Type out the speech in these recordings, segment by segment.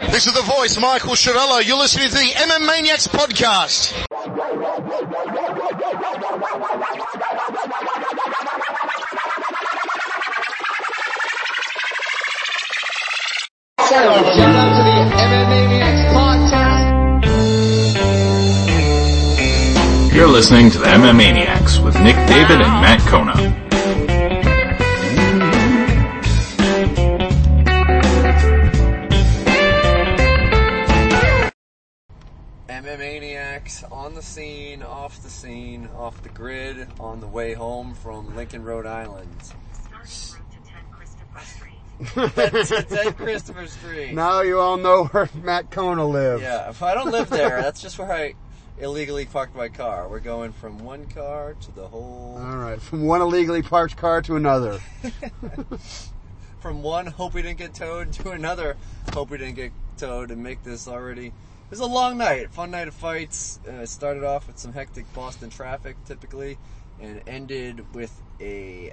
This is the voice, Michael Schiavello. You're listening to the MM Maniacs podcast. Shout out to the MMA Maniacs podcast. You're listening to the MM Maniacs with Nick David and Matt Kona. Off the grid, on the way home from Lincoln, Rhode Island. That's 10 Christopher Street. Now you all know where Matt Kona lives. Yeah, if I don't live there, that's just where I illegally parked my car. We're going from one car to the whole, All right, from one illegally parked car to another. from one hope we didn't get towed to another hope we didn't get towed and make this already. It was a long night, fun night of fights. Uh, it started off with some hectic Boston traffic, typically, and ended with a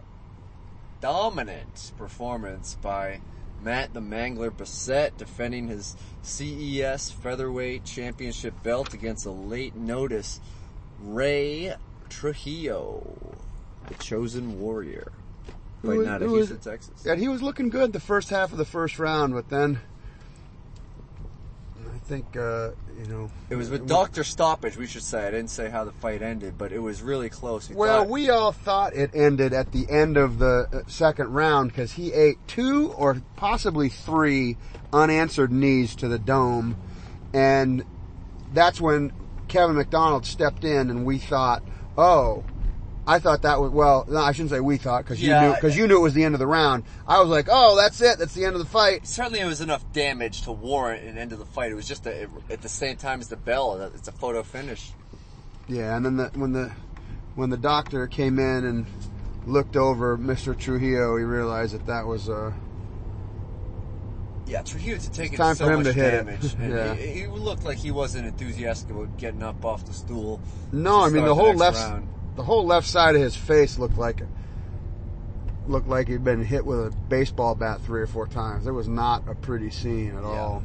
dominant performance by Matt the Mangler Bassett defending his CES featherweight championship belt against a late notice Ray Trujillo, the chosen warrior. Fighting was- out who was- Houston, Texas. Yeah, he was looking good the first half of the first round, but then think uh, you know. It was with doctor stoppage, we should say. I didn't say how the fight ended, but it was really close. We Well, thought- we all thought it ended at the end of the uh, second round because he ate two or possibly three unanswered knees to the dome, and that's when Kevin McDonald stepped in, and we thought, oh. I thought that was well. No, I shouldn't say we thought because you Yeah, knew because you knew it was the end of the round. I was like, oh, that's it. That's the end of the fight. certainly it was enough damage to warrant an end of the fight. It was just a, at the same time as the bell. It's a photo finish. Yeah, and then the, when the when the doctor came in and looked over Mr. Trujillo, he realized that that was uh, Yeah, Trujillo to take time so for him much to hit it. damage. Yeah. he, he looked like he wasn't enthusiastic about getting up off the stool. no. I mean, the whole next left round. The whole left side of his face looked like looked like he'd been hit with a baseball bat three or four times. It was not a pretty scene at all.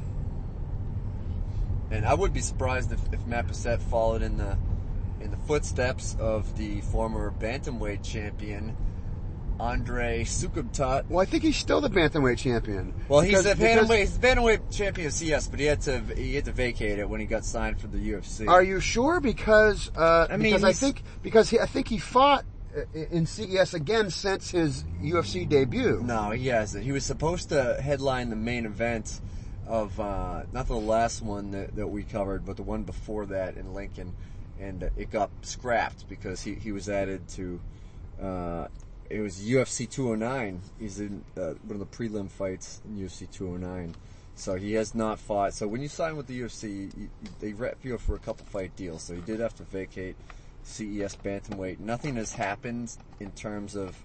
And I would be surprised if, if Matt Bassett followed in the in the footsteps of the former bantamweight champion Andre Soukhamthath. Well, I think he's still the bantamweight champion. Well, he's the because- bantamweight, he's the bantamweight champion of CS, but he had to he had to vacate it when he got signed for the UFC. Are you sure? Because uh, I mean, because I think because he, I think he fought uh, in CES again since his UFC debut. No, he hasn't. He was supposed to headline the main event of uh, not the last one that, that we covered, but the one before that in Lincoln, and it got scrapped because he, he was added to. Uh, it was UFC 209. He's in uh, one of the prelim fights in UFC 209. So he has not fought. So when you sign with the UFC, you, they rep you for a couple fight deals. So he did have to vacate CES bantamweight. Nothing has happened in terms of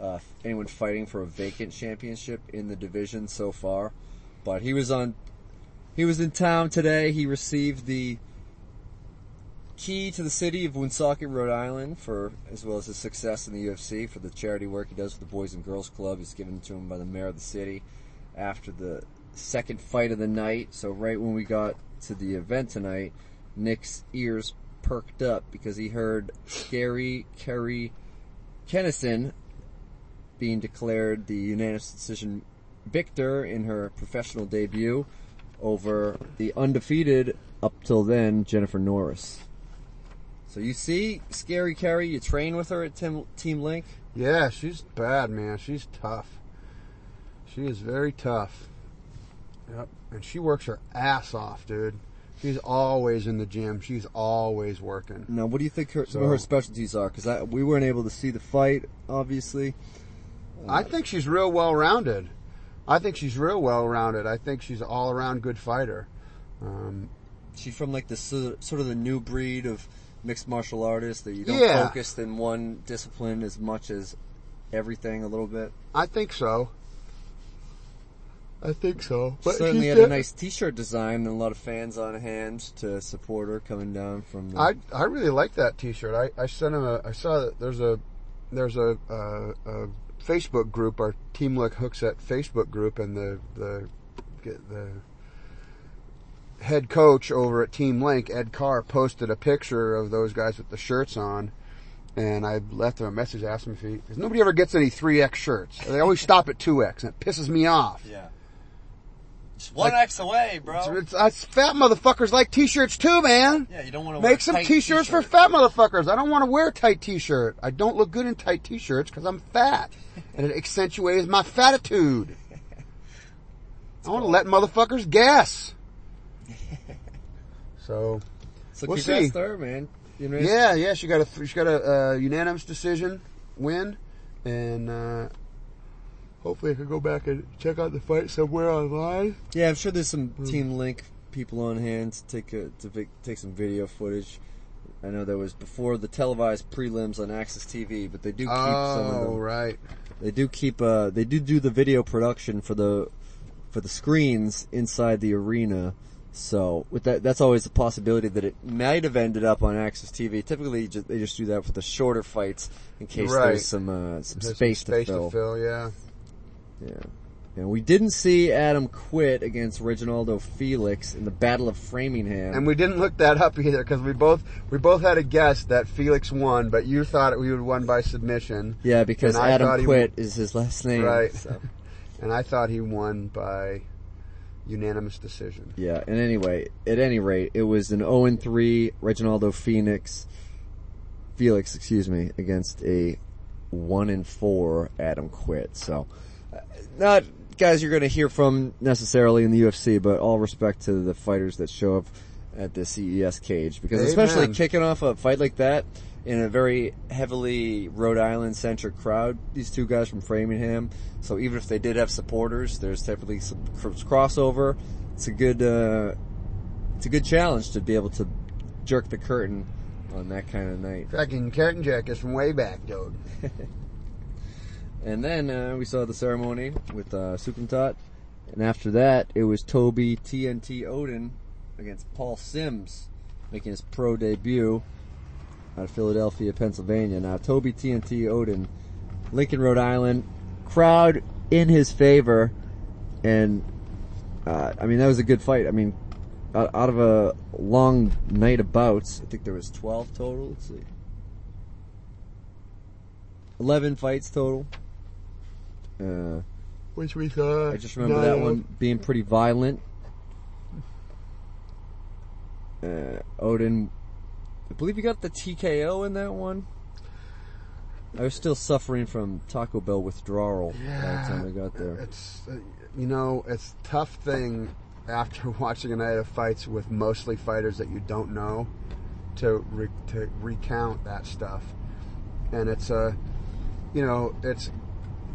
uh, anyone fighting for a vacant championship in the division so far. But he was on. He was in town today. He received the key to the city of Woonsocket, Rhode Island, for as well as his success in the UFC for the charity work he does for the Boys and Girls Club. It's given to him by the mayor of the city after the second fight of the night. So right when we got to the event tonight, Nick's ears perked up because he heard Scary Kerry Kennison being declared the unanimous decision victor in her professional debut over the undefeated up till then Jennifer Norris. So you see, Scary Carrie, you train with her at Tim, Team Link. Yeah, she's bad, man. She's tough. She is very tough. Yep. And she works her ass off, dude. She's always in the gym. She's always working. Now, what do you think her, So- her specialties are? Because we weren't able to see the fight, obviously. I think she's real well rounded. I think she's real well rounded. I think she's an all around good fighter. Um, She's from like the sort of the new breed of mixed martial artists that you don't Yeah. focus in one discipline as much as everything a little bit. I think so. I think so. But Certainly had a nice T-shirt design and a lot of fans on hand to support her coming down from. The, I I really like that T-shirt. I, I sent him a. I saw that there's a there's a, uh, a Facebook group, our Team Look Hooks at Facebook group, and the the get the head coach over at Team Link, Ed Carr, posted a picture of those guys with the shirts on. And I left him a message asking if he, cause nobody ever gets any 3X shirts. They always stop at 2X and it pisses me off. Yeah. Just one X away, bro. It's, it's, fat motherfuckers like t-shirts too, man. yeah, you don't want to Make some t-shirts for fat motherfuckers. I don't want to wear a tight t-shirt. I don't look good in tight t-shirts because I'm fat. and it accentuates my fatitude. I want to let motherfuckers guess. So, So We'll see. her, man. You know, yeah, yeah, she got a, she got a, uh, unanimous decision win and, uh, hopefully I can go back and check out the fight somewhere online. Yeah, I'm sure there's some Hmm. Team Link people on hand to take a, to vi- take some video footage. I know there was before the televised prelims on AXS TV, but they do keep some of Oh, them. right. They do keep uh they do do the video production for the for the screens inside the arena. So with that, that's always a possibility that it might have ended up on AXS TV. Typically, just, they just do that for the shorter fights in case Right. there's some uh, some There's space, some space to fill. to fill, yeah. Yeah. And we didn't see Adam quit against Reginaldo Felix in the Battle of Framingham. And we didn't look that up either because we both we both had a guess that Felix won, but you thought we would won by submission, yeah, because and I thought Adam he- quit is his last name. Right. So. and I thought he won by unanimous decision. Yeah, and anyway, at any rate, it was an 0-3 Reginaldo Phoenix, Felix, excuse me, against a 1-4 Adam Quit. So, uh, not guys you're going to hear from necessarily in the UFC, but all respect to the fighters that show up at the CES cage because especially kicking off a fight like that in a very heavily Rhode Island centric crowd, these two guys from Framingham. So even if they did have supporters, there's typically some crossover. It's a good, uh, it's a good challenge to be able to jerk the curtain on that kind of night. Fucking curtain jack is from way back, dude. And then uh, we saw the ceremony with uh, Soukhamthath, and after that it was Toby TNT Odin against Paul Sims, making his pro debut out of Philadelphia, Pennsylvania. Now Toby TNT Odin, Lincoln, Rhode Island, crowd in his favor, and uh, I mean that was a good fight. I mean, out, out of a long night of bouts, I think there was twelve total. Let's see. 11 fights total. Uh, Which we thought. I just remember that one being pretty violent. Uh, Odin, I believe you got the TKO in that one. I was still suffering from Taco Bell withdrawal by the time I got there. It's uh, you know it's a tough thing after watching a night of fights with mostly fighters that you don't know to re- to recount that stuff, and it's a you know it's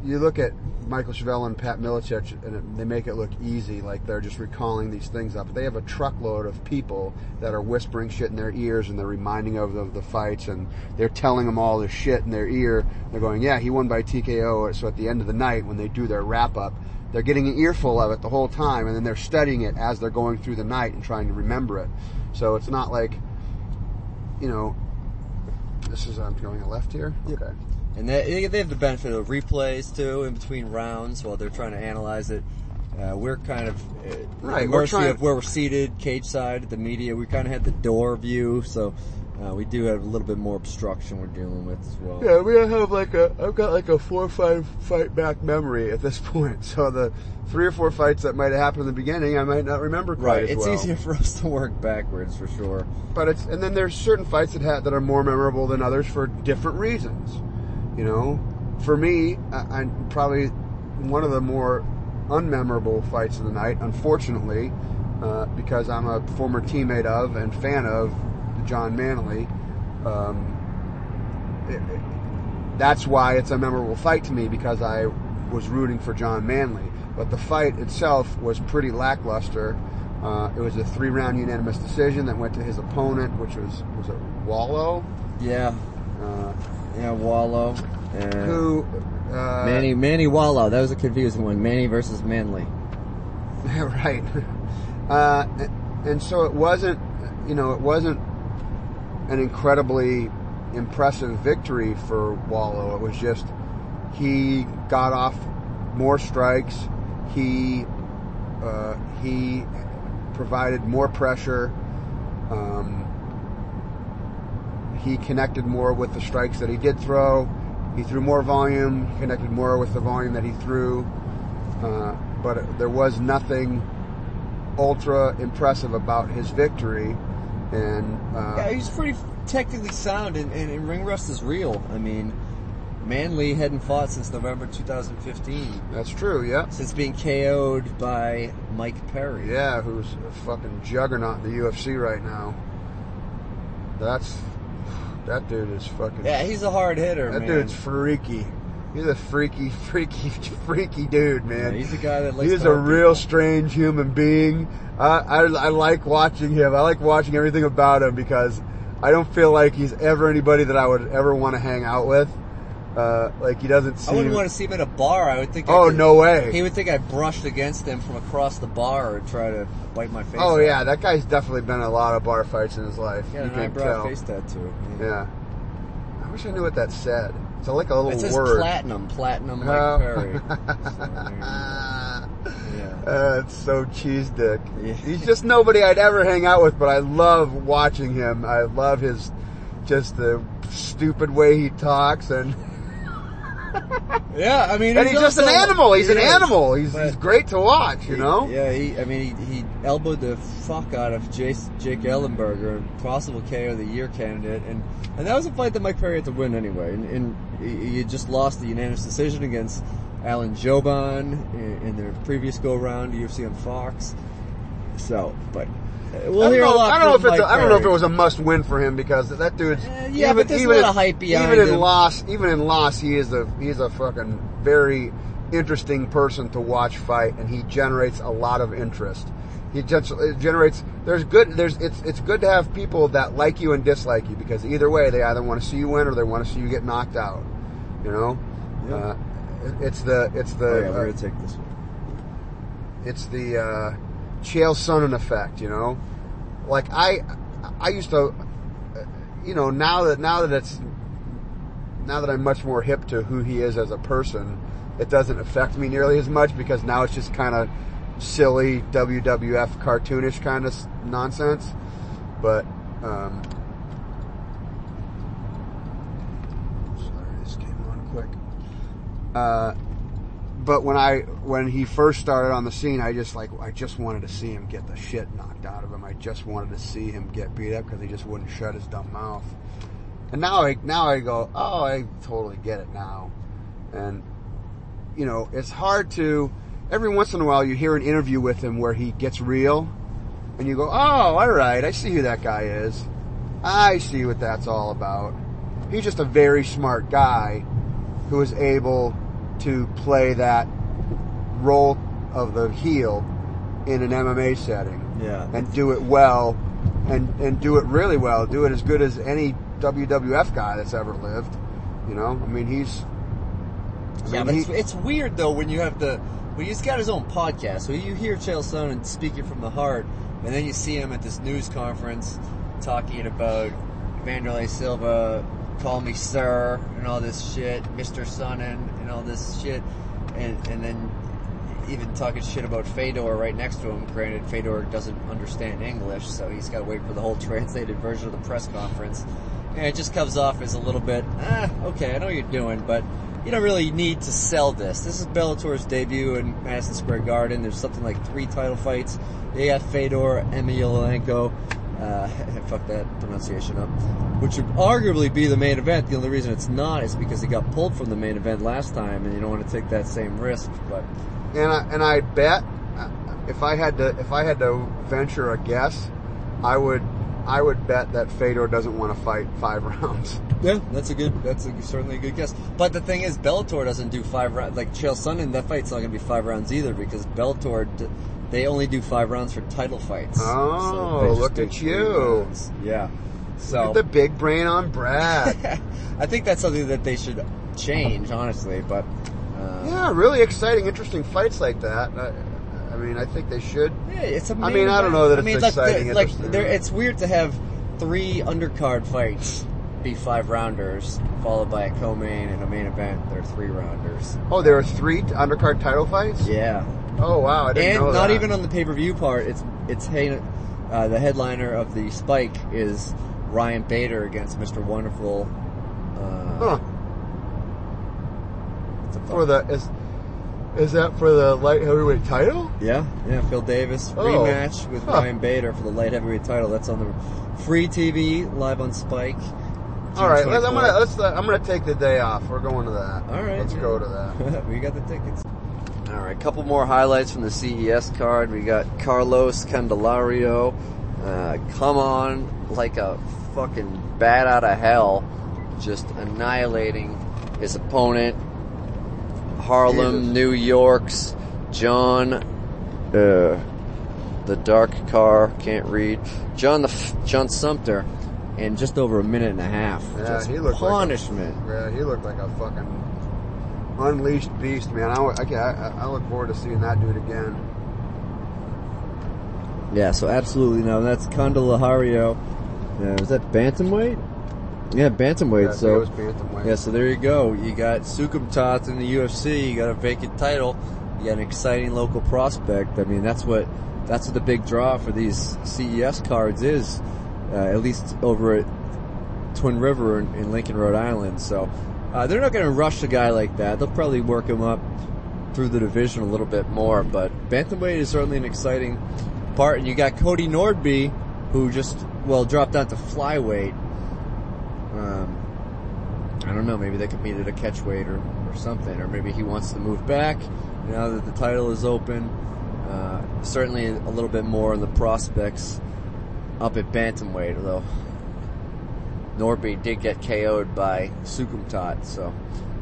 you look at Michael Schiavello and Pat Miletich, and it, they make it look easy, like they're just recalling these things up. But they have a truckload of people that are whispering shit in their ears, and they're reminding of the, the fights, and they're telling them all this shit in their ear. They're going, "Yeah, he won by TKO." So at the end of the night, when they do their wrap up, they're getting an earful of it the whole time, and then they're studying it as they're going through the night and trying to remember it. So it's not like, you know, this is I'm going left here. Okay. And they, they have the benefit of replays too in between rounds while they're trying to analyze it. Uh, we're kind of uh, Right, mercy trying- of where we're seated, cage side, the media. We kind of had the door view, so uh, we do have a little bit more obstruction we're dealing with as well. Yeah, we have like a, I've got like a four or five fight back memory at this point. So the three or four fights that might have happened in the beginning, I might not remember quite Right, it's well. easier for us to work backwards for sure. But it's, and then there's certain fights that have, that are more memorable than others for different reasons. You know, for me, I, I'm probably one of the more unmemorable fights of the night, unfortunately, uh, because I'm a former teammate of and fan of John Manley. Um, it- it- that's why it's a memorable fight to me because I was rooting for John Manley. But the fight itself was pretty lackluster. Uh, it was a three-round unanimous decision that went to his opponent, which was was it Wallow, Yeah, uh, yeah, Wallow. And who uh, Manny, Manny Wallow. That was a confusing one. Manny versus Manley. right. Uh, and so it wasn't, you know, it wasn't an incredibly impressive victory for Wallow. It was just he got off more strikes. He uh, he provided more pressure. Um, he connected more with the strikes that he did throw. He threw more volume, connected more with the volume that he threw. Uh, but there was nothing ultra impressive about his victory. And uh, Yeah, he's pretty technically sound, and, and, and ring rust is real. I mean, Manley hadn't fought since November 2015, that's true. Yeah. since being KO'd by Mike Perry. Yeah, who's a fucking juggernaut in the UFC right now. That's that dude is fucking. Yeah, he's a hard hitter, that man. dude's freaky. He's a freaky, freaky, freaky dude, man. Yeah, he's a guy that likes He's a real people. strange human being. I, I I like watching him. I like watching everything about him because I don't feel like he's ever anybody that I would ever want to hang out with. Uh, like he doesn't I wouldn't want to see him at a bar. I would think. I Oh could- no way. He would think I brushed against him from across the bar and try to bite my face. Oh off. yeah, that guy's definitely been in a lot of bar fights in his life. He you an eyebrow tell. face tattoo. Yeah. I wish I knew what that said. It's like a little It says word. platinum, platinum Mike Oh. Perry. Ah. Yeah. Uh, it's so cheese dick. Yeah. He's just nobody I'd ever hang out with, but I love watching him. I love his just the stupid way he talks and Yeah, I mean, and he's just an animal. He's he an is, animal. He's, he's great to watch, you know? Yeah, he, I mean, he, he elbowed the fuck out of Jace, Jake Ellenberger, possible KO of the year candidate, and and that was a fight that Mike Perry had to win anyway. And, and he, he just lost the unanimous decision against Alan Jouban in, in their previous go round UFC on Fox. So, but we'll I don't hear know, a lot. I don't know if it's a, Mike I don't know if it was a must win for him because that dude's Uh, yeah, but there's a lot of hype behind even in him. loss even in loss he is a he's a fucking very interesting person to watch fight and he generates a lot of interest. He just it generates there's good there's it's it's good to have people that like you and dislike you because either way they either want to see you win or they want to see you get knocked out. You know? Yeah. Uh, it's the it's the Oh, yeah, uh, we're gonna take this one. it's the uh, Chael Sonnen effect, you know. Like I, I used to, you know, now that now that it's now that I'm much more hip to who he is as a person, it doesn't affect me nearly as much because now it's just kind of silly WWF cartoonish kind of nonsense. But um, sorry, this came on quick. Uh, but when I when he first started on the scene, I just like I just wanted to see him get the shit knocked out of him. I just wanted to see him get beat up because he just wouldn't shut his dumb mouth. And now I now I go, oh, I totally get it now. And you know, it's hard to every once in a while you hear an interview with him where he gets real, and you go, oh, all right, I see who that guy is. I see what that's all about. He's just a very smart guy who is able to play that role of the heel in an MMA setting Yeah. and do it well and and do it really well do it as good as any WWF guy that's ever lived you know I mean he's I Yeah, mean, but he- it's, it's weird though when you have the when he's got his own podcast. So you hear Chael Sonnen speaking from the heart, and then you see him at this news conference talking about Vanderlei Silva, call me sir, and all this shit, Mister Sonnen, and all this shit, and and then even talking shit about Fedor right next to him. Granted, Fedor doesn't understand English, so he's got to wait for the whole translated version of the press conference. And it just comes off as a little bit, ah, okay, I know what you're doing, but you don't really need to sell this. This is Bellator's debut in Madison Square Garden. There's something like three title fights. They got Fedor, Emelianenko, uh, fuck that pronunciation up, which would arguably be the main event. The only reason it's not is because he got pulled from the main event last time, and you don't want to take that same risk. But and I and I bet uh, if I had to if I had to venture a guess I would I would bet that Fedor doesn't want to fight five rounds Yeah, that's a good. That's a, certainly a good guess. But the thing is, Bellator doesn't do five rounds. Like Chael Sonnen, that fight's not going to be five rounds either because Bellator d- they only do five rounds for title fights. Oh, just look at you. rounds. Yeah. So the big brain on Brad I think that's something that they should change, honestly. But uh, yeah really exciting interesting fights like that I, I mean I think they should yeah, it's a. I mean, I don't know that I it's mean, like, exciting, the- Like, there- it's weird to have three undercard fights be five rounders, followed by a co-main and a main event. They're three rounders. oh there are three undercard title fights Yeah. Oh wow I didn't and not even on the pay per view part. It's it's hey, uh, the headliner of the Spike is Ryan Bader against Mr. Wonderful. Uh, Huh. For the is is that for the light heavyweight title? yeah, yeah, Phil Davis Oh. rematch with Huh. Ryan Bader for the light heavyweight title. That's on the free TV live on Spike. All right, let's, I'm gonna let's. Uh, I'm gonna take the day off. We're going to that. All right. let's go to that. we got the tickets. All right, couple more highlights from the CES card. We got Carlos Candelario. Uh, come on, like a fucking bat out of hell, just annihilating his opponent. Harlem, Jesus. New York's John, uh, the dark car can't read. John the F- John Sumter, in just over a minute and a half. Yeah, just he looked like a- punishment. Yeah, he looked like a fucking unleashed beast, man. I, I, I, I look forward to seeing that dude again. Yeah, so absolutely no. That's Candelario. Uh, was that bantamweight? Yeah, bantamweight. Yeah, so it was bantamweight. yeah, so there you go. You got Soukhamthath's in the UFC. You got a vacant title. You got an exciting local prospect. I mean, that's what that's what the big draw for these CES cards is. Uh, at least over at Twin River in, in Lincoln, Rhode Island. So uh, they're not going to rush a guy like that. They'll probably work him up through the division a little bit more. But bantamweight is certainly an exciting part. And you got Cody Nordby, who just well dropped down to flyweight. Um, I don't know. Maybe they could meet at a catchweight or, or something, or maybe he wants to move back now that the title is open. Uh, certainly a little bit more on the prospects up at bantamweight, although Nordby did get KO'd by Soukhamthath, so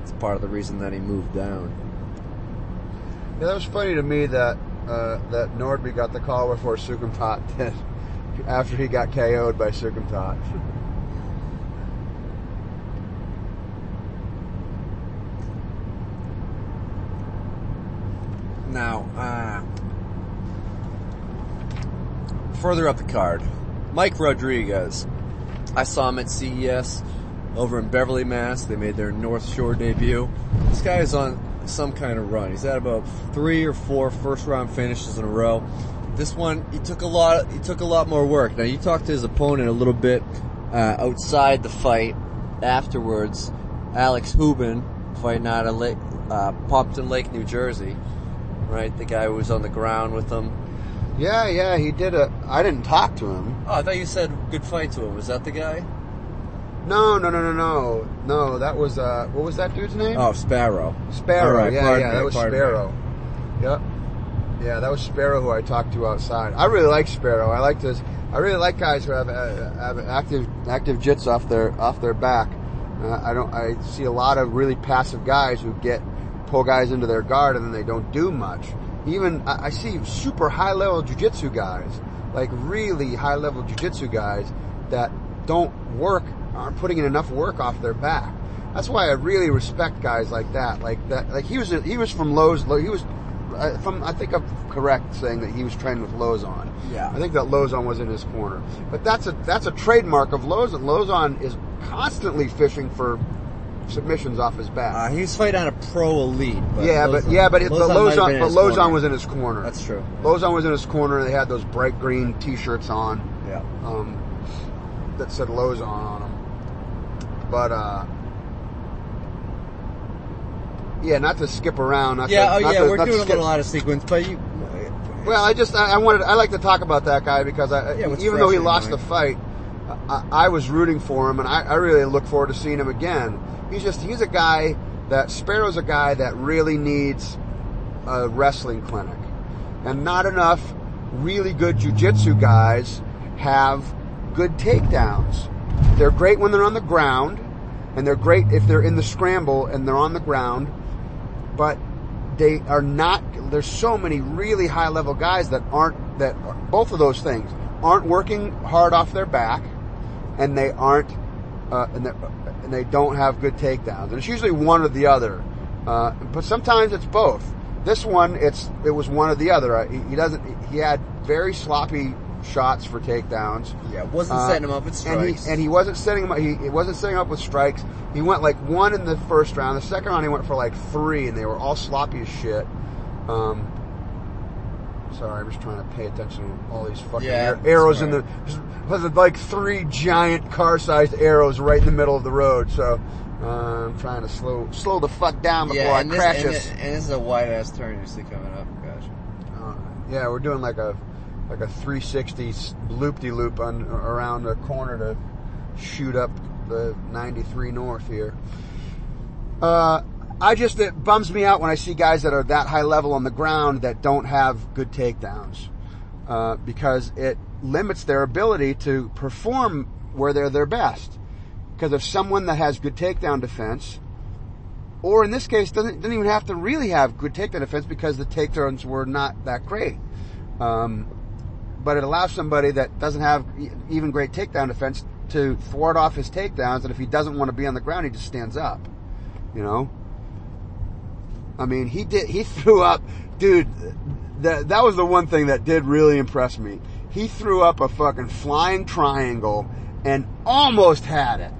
it's part of the reason that he moved down. Yeah, that was funny to me that uh, that Nordby got the call before Soukhamthath did, after he got KO'd by Soukhamthath. Now, uh, further up the card, Mike Rodriguez. I saw him at CES over in Beverly, Mass. They made their North Shore debut. This guy is on some kind of run. He's had about three or four first round finishes in a row. This one, he took a lot. He took a lot more work. Now you talked to his opponent a little bit uh, outside the fight. Afterwards, Alex Hubin fighting out of Lake, uh, Pompton Lake, New Jersey right? The guy who was on the ground with them. Yeah, yeah, he did a. I didn't talk to him. Oh, I thought you said good fight to him. Was that the guy? No, no, no, no, no, no. That was uh, what was that dude's name? Oh, Sparrow. Sparrow. Right, yeah, pardon yeah, that was pardon me. Sparrow. Yep. Yeah, that was Sparrow who I talked to outside. I really like Sparrow. I like this. I really like guys who have, uh, have active active jits off their off their back. Uh, I don't. I see a lot of really passive guys who get pull guys into their guard and then they don't do much. Even I, see super high level jujitsu guys, like really high level jujitsu guys that don't work, aren't putting in enough work off their back. That's why I really respect guys like that. Like that. Like he was he was from Lowe's. He was uh, from. I think I'm correct saying that he was trained with Lauzon. Yeah. I think that Lauzon was in his corner. But that's a that's a trademark of Lauzon. Lauzon is constantly fishing for submissions off his back. Uh, he was fighting on a pro elite. But yeah, but yeah, but it, Lauzon Lauzon, but Lauzon corner. was in his corner. That's true. Lauzon was in his corner. They had those bright green T-shirts on Yeah. um, that said Lauzon on them. But uh, yeah, not to skip around. Not Yeah. to, Oh, not yeah. to- we're doing a skip- little out of sequence, but you. Well, I just I, I wanted I like to talk about that guy because I, Yeah, even though he lost the fight, I, I was rooting for him, and I, I really look forward to seeing him again. He's just he's a guy that Sparrow's a guy that really needs a wrestling clinic, and not enough really good jujitsu guys have good takedowns. They're great when they're on the ground, and they're great if they're in the scramble and they're on the ground, but they are not there's so many really high level guys that aren't that both of those things aren't working hard off their back and they aren't uh, and, and they don't have good takedowns and it's usually one or the other uh, but sometimes it's both this one it's it was one or the other Uh, he, he doesn't he had very sloppy shots for takedowns Yeah, wasn't uh, setting him up with and he, and he wasn't setting him up. He, he wasn't setting up with strikes. He went like one in the first round. The second round he went for like three, and they were all sloppy as shit. Um, Sorry, I'm just trying to pay attention to all these fucking Yeah, ar- arrows in the. There's like three giant car-sized arrows right in the middle of the road. So uh, I'm trying to slow slow the fuck down before Yeah, I this, crash and, this. and this is a wide ass turn you see coming up. Gotcha. Uh, yeah, we're doing like a like a 360 loop de loop on around the corner to shoot up the 93 north here. Uh, I just it bums me out when I see guys that are that high level on the ground that don't have good takedowns uh, because it limits their ability to perform where they're their best. Because if someone that has good takedown defense or in this case doesn't, doesn't even have to really have good takedown defense because the takedowns were not that great. Um, but it allows somebody that doesn't have even great takedown defense to thwart off his takedowns, and if he doesn't want to be on the ground, he just stands up. You know. I mean, he did. He threw up, dude. That that was the one thing that did really impress me. He threw up a fucking flying triangle and almost had it.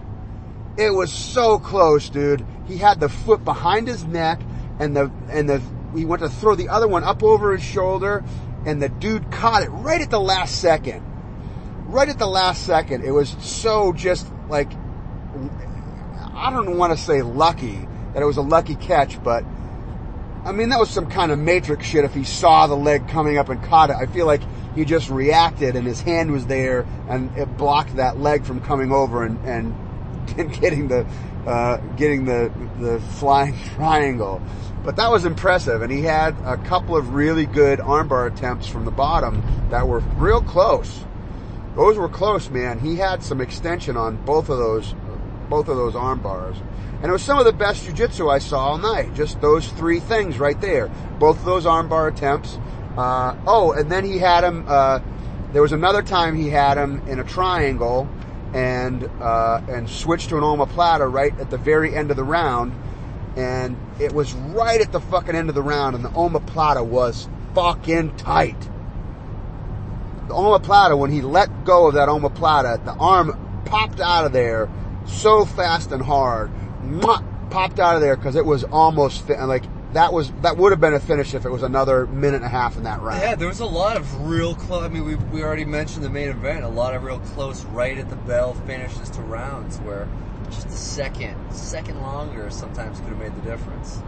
It was so close, dude. He had the foot behind his neck and the, and the, he went to throw the other one up over his shoulder and the dude caught it right at the last second. Right at the last second. It was so just like, I don't want to say lucky that it was a lucky catch, but I mean, that was some kind of matrix shit if he saw the leg coming up and caught it. I feel like he just reacted and his hand was there and it blocked that leg from coming over and, and getting the, uh, getting the, the flying triangle. But that was impressive and he had a couple of really good armbar attempts from the bottom that were real close. Those were close, man. He had some extension on both of those, both of those arm bars. And it was some of the best jujitsu I saw all night. Just those three things right there. Both of those armbar attempts. Uh, oh, and then he had him, uh, there was another time he had him in a triangle and, uh, and switched to an omoplata right at the very end of the round. And it was right at the fucking end of the round and the omoplata was fucking tight the omoplata, when he let go of that omoplata, the arm popped out of there so fast and hard. Popped out of there because it was almost fi- like that was that would have been a finish if it was another minute and a half in that round. Yeah, there was a lot of real close. I mean, we, we already mentioned the main event. A lot of real close, right at the bell finishes to rounds where just a second, second longer sometimes could have made the difference.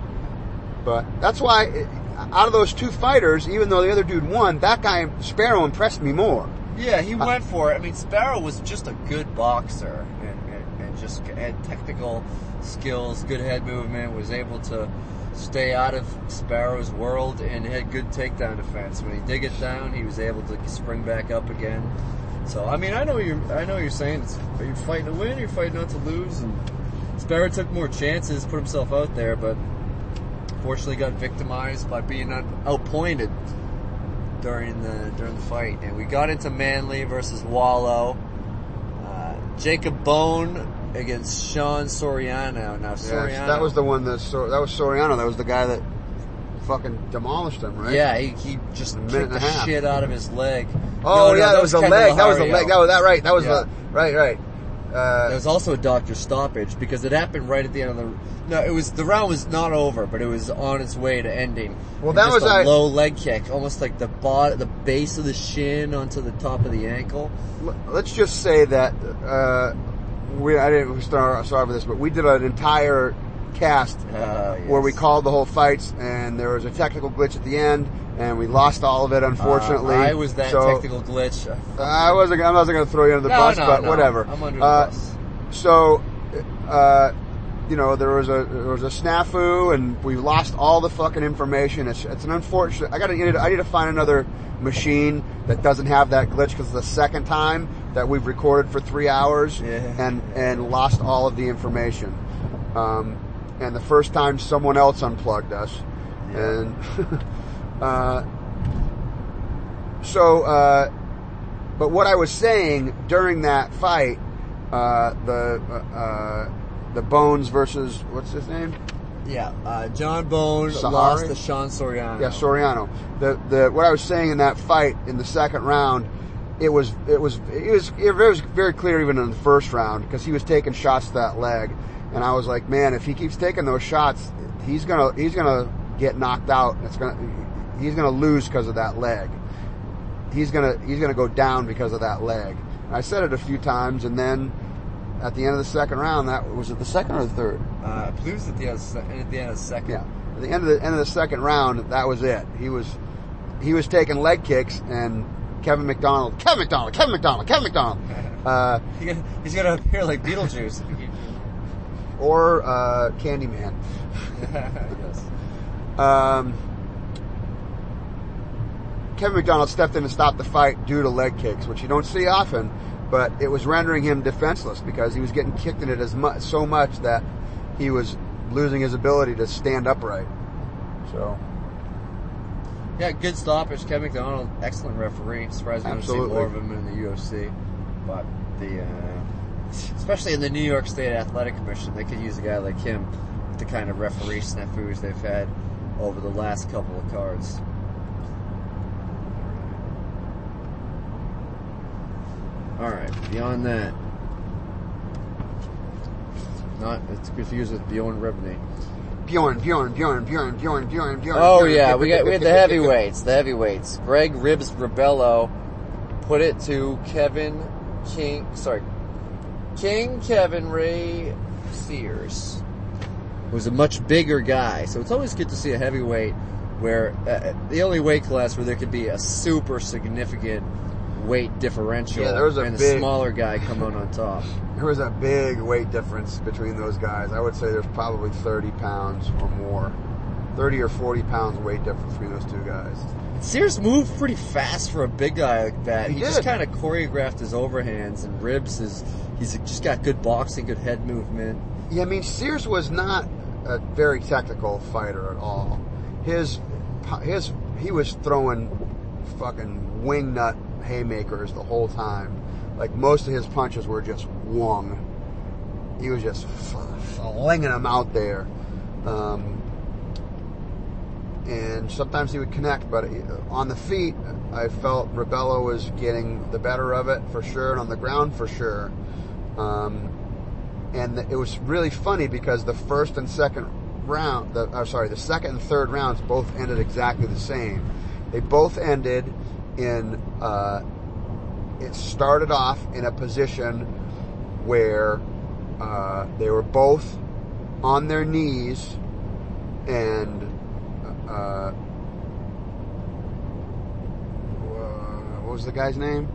But that's why, it- out of those two fighters, even though the other dude won, that guy Sparrow impressed me more. Yeah, he uh, went for it. I mean, Sparrow was just a good boxer just had technical skills, good head movement, was able to stay out of Sparrow's world and had good takedown defense. When he did get down, he was able to spring back up again. So, I mean, I know what you're, I know you're saying. It's, are you fighting to win or you fighting not to lose? And Sparrow took more chances, put himself out there, but fortunately got victimized by being out- outpointed during the during the fight, and we got into Manley versus Wallow. Uh, Jacob Bone against Sean Soriano. Now Soriano, Yes, that was the one that Sor- that was Soriano. That was the guy that fucking demolished him, right? yeah, he, he just kicked the half. shit out of his leg. Oh No, no, yeah, that, was the leg. That was the leg. That was that right. That was Yeah. the right, right. Uh, There was also a doctor stoppage because it happened right at the end of the. No, it was the round was not over, but it was on its way to ending. Well, that was a I- low leg kick, almost like the bot, the base of the shin onto the top of the ankle. let's just say that uh, we I didn't start sorry for this, but we did an entire cast Uh, where we called the whole fights, and there was a technical glitch at the end, and we lost all of it, unfortunately. Uh, I was that so, technical glitch. I wasn't. I wasn't going to throw you under the No, bus, no, but no. whatever. I'm under the Uh, bus. So, uh, you know, there was a there was a snafu, and we lost all the fucking information. It's, it's an unfortunate. I got to. I need to find another machine that doesn't have that glitch because the second time that we've recorded for three hours Yeah. and and lost all of the information. Um, and the first time someone else unplugged us, and uh, so. Uh, but what I was saying during that fight, uh, the uh, uh, the Bones versus what's his name? Yeah, uh, John Bones Sahari? lost to Sean Soriano. Yeah, Soriano. The the what I was saying in that fight in the second round, it was it was it was it was very clear even in the first round because he was taking shots to that leg, and I was like, man, if he keeps taking those shots, he's gonna he's gonna get knocked out. It's gonna he's gonna lose because of that leg. He's gonna he's gonna go down because of that leg. And I said it a few times, and then at the end of the second round, that was it the second or the third? Uh, I believe it at the end of, at the end of the second. Yeah. At the end of the end of the second round, that was it. He was he was taking leg kicks, and Kevin McDonald, Kevin McDonald, Kevin McDonald, Kevin McDonald, uh, He's gonna appear like Beetlejuice. if he keeps- or uh, Candyman. yes. Um, Kevin McDonald stepped in to stop the fight due to leg kicks, which you don't see often, but it was rendering him defenseless because he was getting kicked in it as much, so much that he was losing his ability to stand upright. So, Yeah, good stoppage. Kevin McDonald, excellent referee. Surprised we don't see more of him in the UFC. But the, uh, especially in the New York State Athletic Commission, they could use a guy like him with the kind of referee snafus they've had over the last couple of cards. All right. Beyond that, not it's confused with Bjorn Rebney. Bjorn, Bjorn, Bjorn, Bjorn, Bjorn, Bjorn, Bjorn. Oh Bjorn. yeah, we got we had the heavyweights. The heavyweights. Greg Ribs Rebello put it to Kevin King. Sorry, King Kevin Ray Sears, who's a much bigger guy. So it's always good to see a heavyweight where uh, the only weight class where there could be a super significant weight differential Yeah, there was a and big- a smaller guy coming on top. There was a big weight difference between those guys. I would say there's probably 30 pounds or more. 30 or 40 pounds weight difference between those two guys. Sears moved pretty fast for a big guy like that. He He, just kind of choreographed his overhands and ribs. Is he's just got good boxing, good head movement. Yeah, I mean Sears was not a very technical fighter at all. His his he was throwing fucking wing nut haymakers the whole time. Like most of his punches were just wung. He was just flinging them out there. Um, and sometimes he would connect, but on the feet, I felt Rebello was getting the better of it for sure, and on the ground for sure. Um, and it was really funny because the first and second round, the, sorry, the second and third rounds both ended exactly the same. They both ended in. Uh, it started off in a position where uh, they were both on their knees and. Uh, uh, what was the guy's name?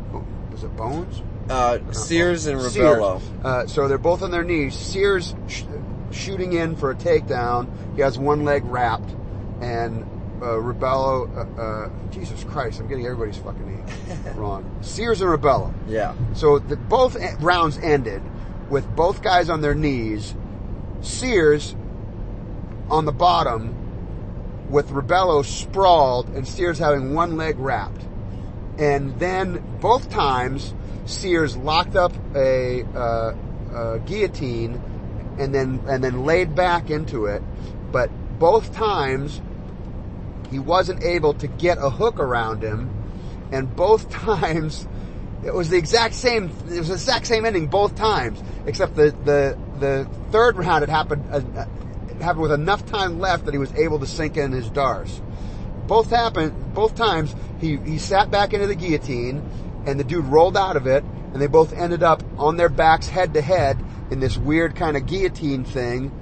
Was it Bones? Uh, Sears and. Rebello. Uh, so they're both on their knees. Sears sh- shooting in for a takedown. He has one leg wrapped, and uh, Rebello. Uh, uh, Jesus Christ, I'm getting everybody's fucking name wrong. Sears and Rebello. Yeah, So the, both rounds ended with both guys on their knees. Sears on the bottom with Rebello sprawled and Sears having one leg wrapped. And then both times Sears locked up a, uh, a guillotine and then and then laid back into it. But both times he wasn't able to get a hook around him, and both times it was the exact same. It was the exact same ending both times, except the the the third round it happened. Uh, uh, it happened with enough time left that he was able to sink in his Darce. Both happened. Both times he he sat back into the guillotine, and the dude rolled out of it, and they both ended up on their backs head to head in this weird kind of guillotine thing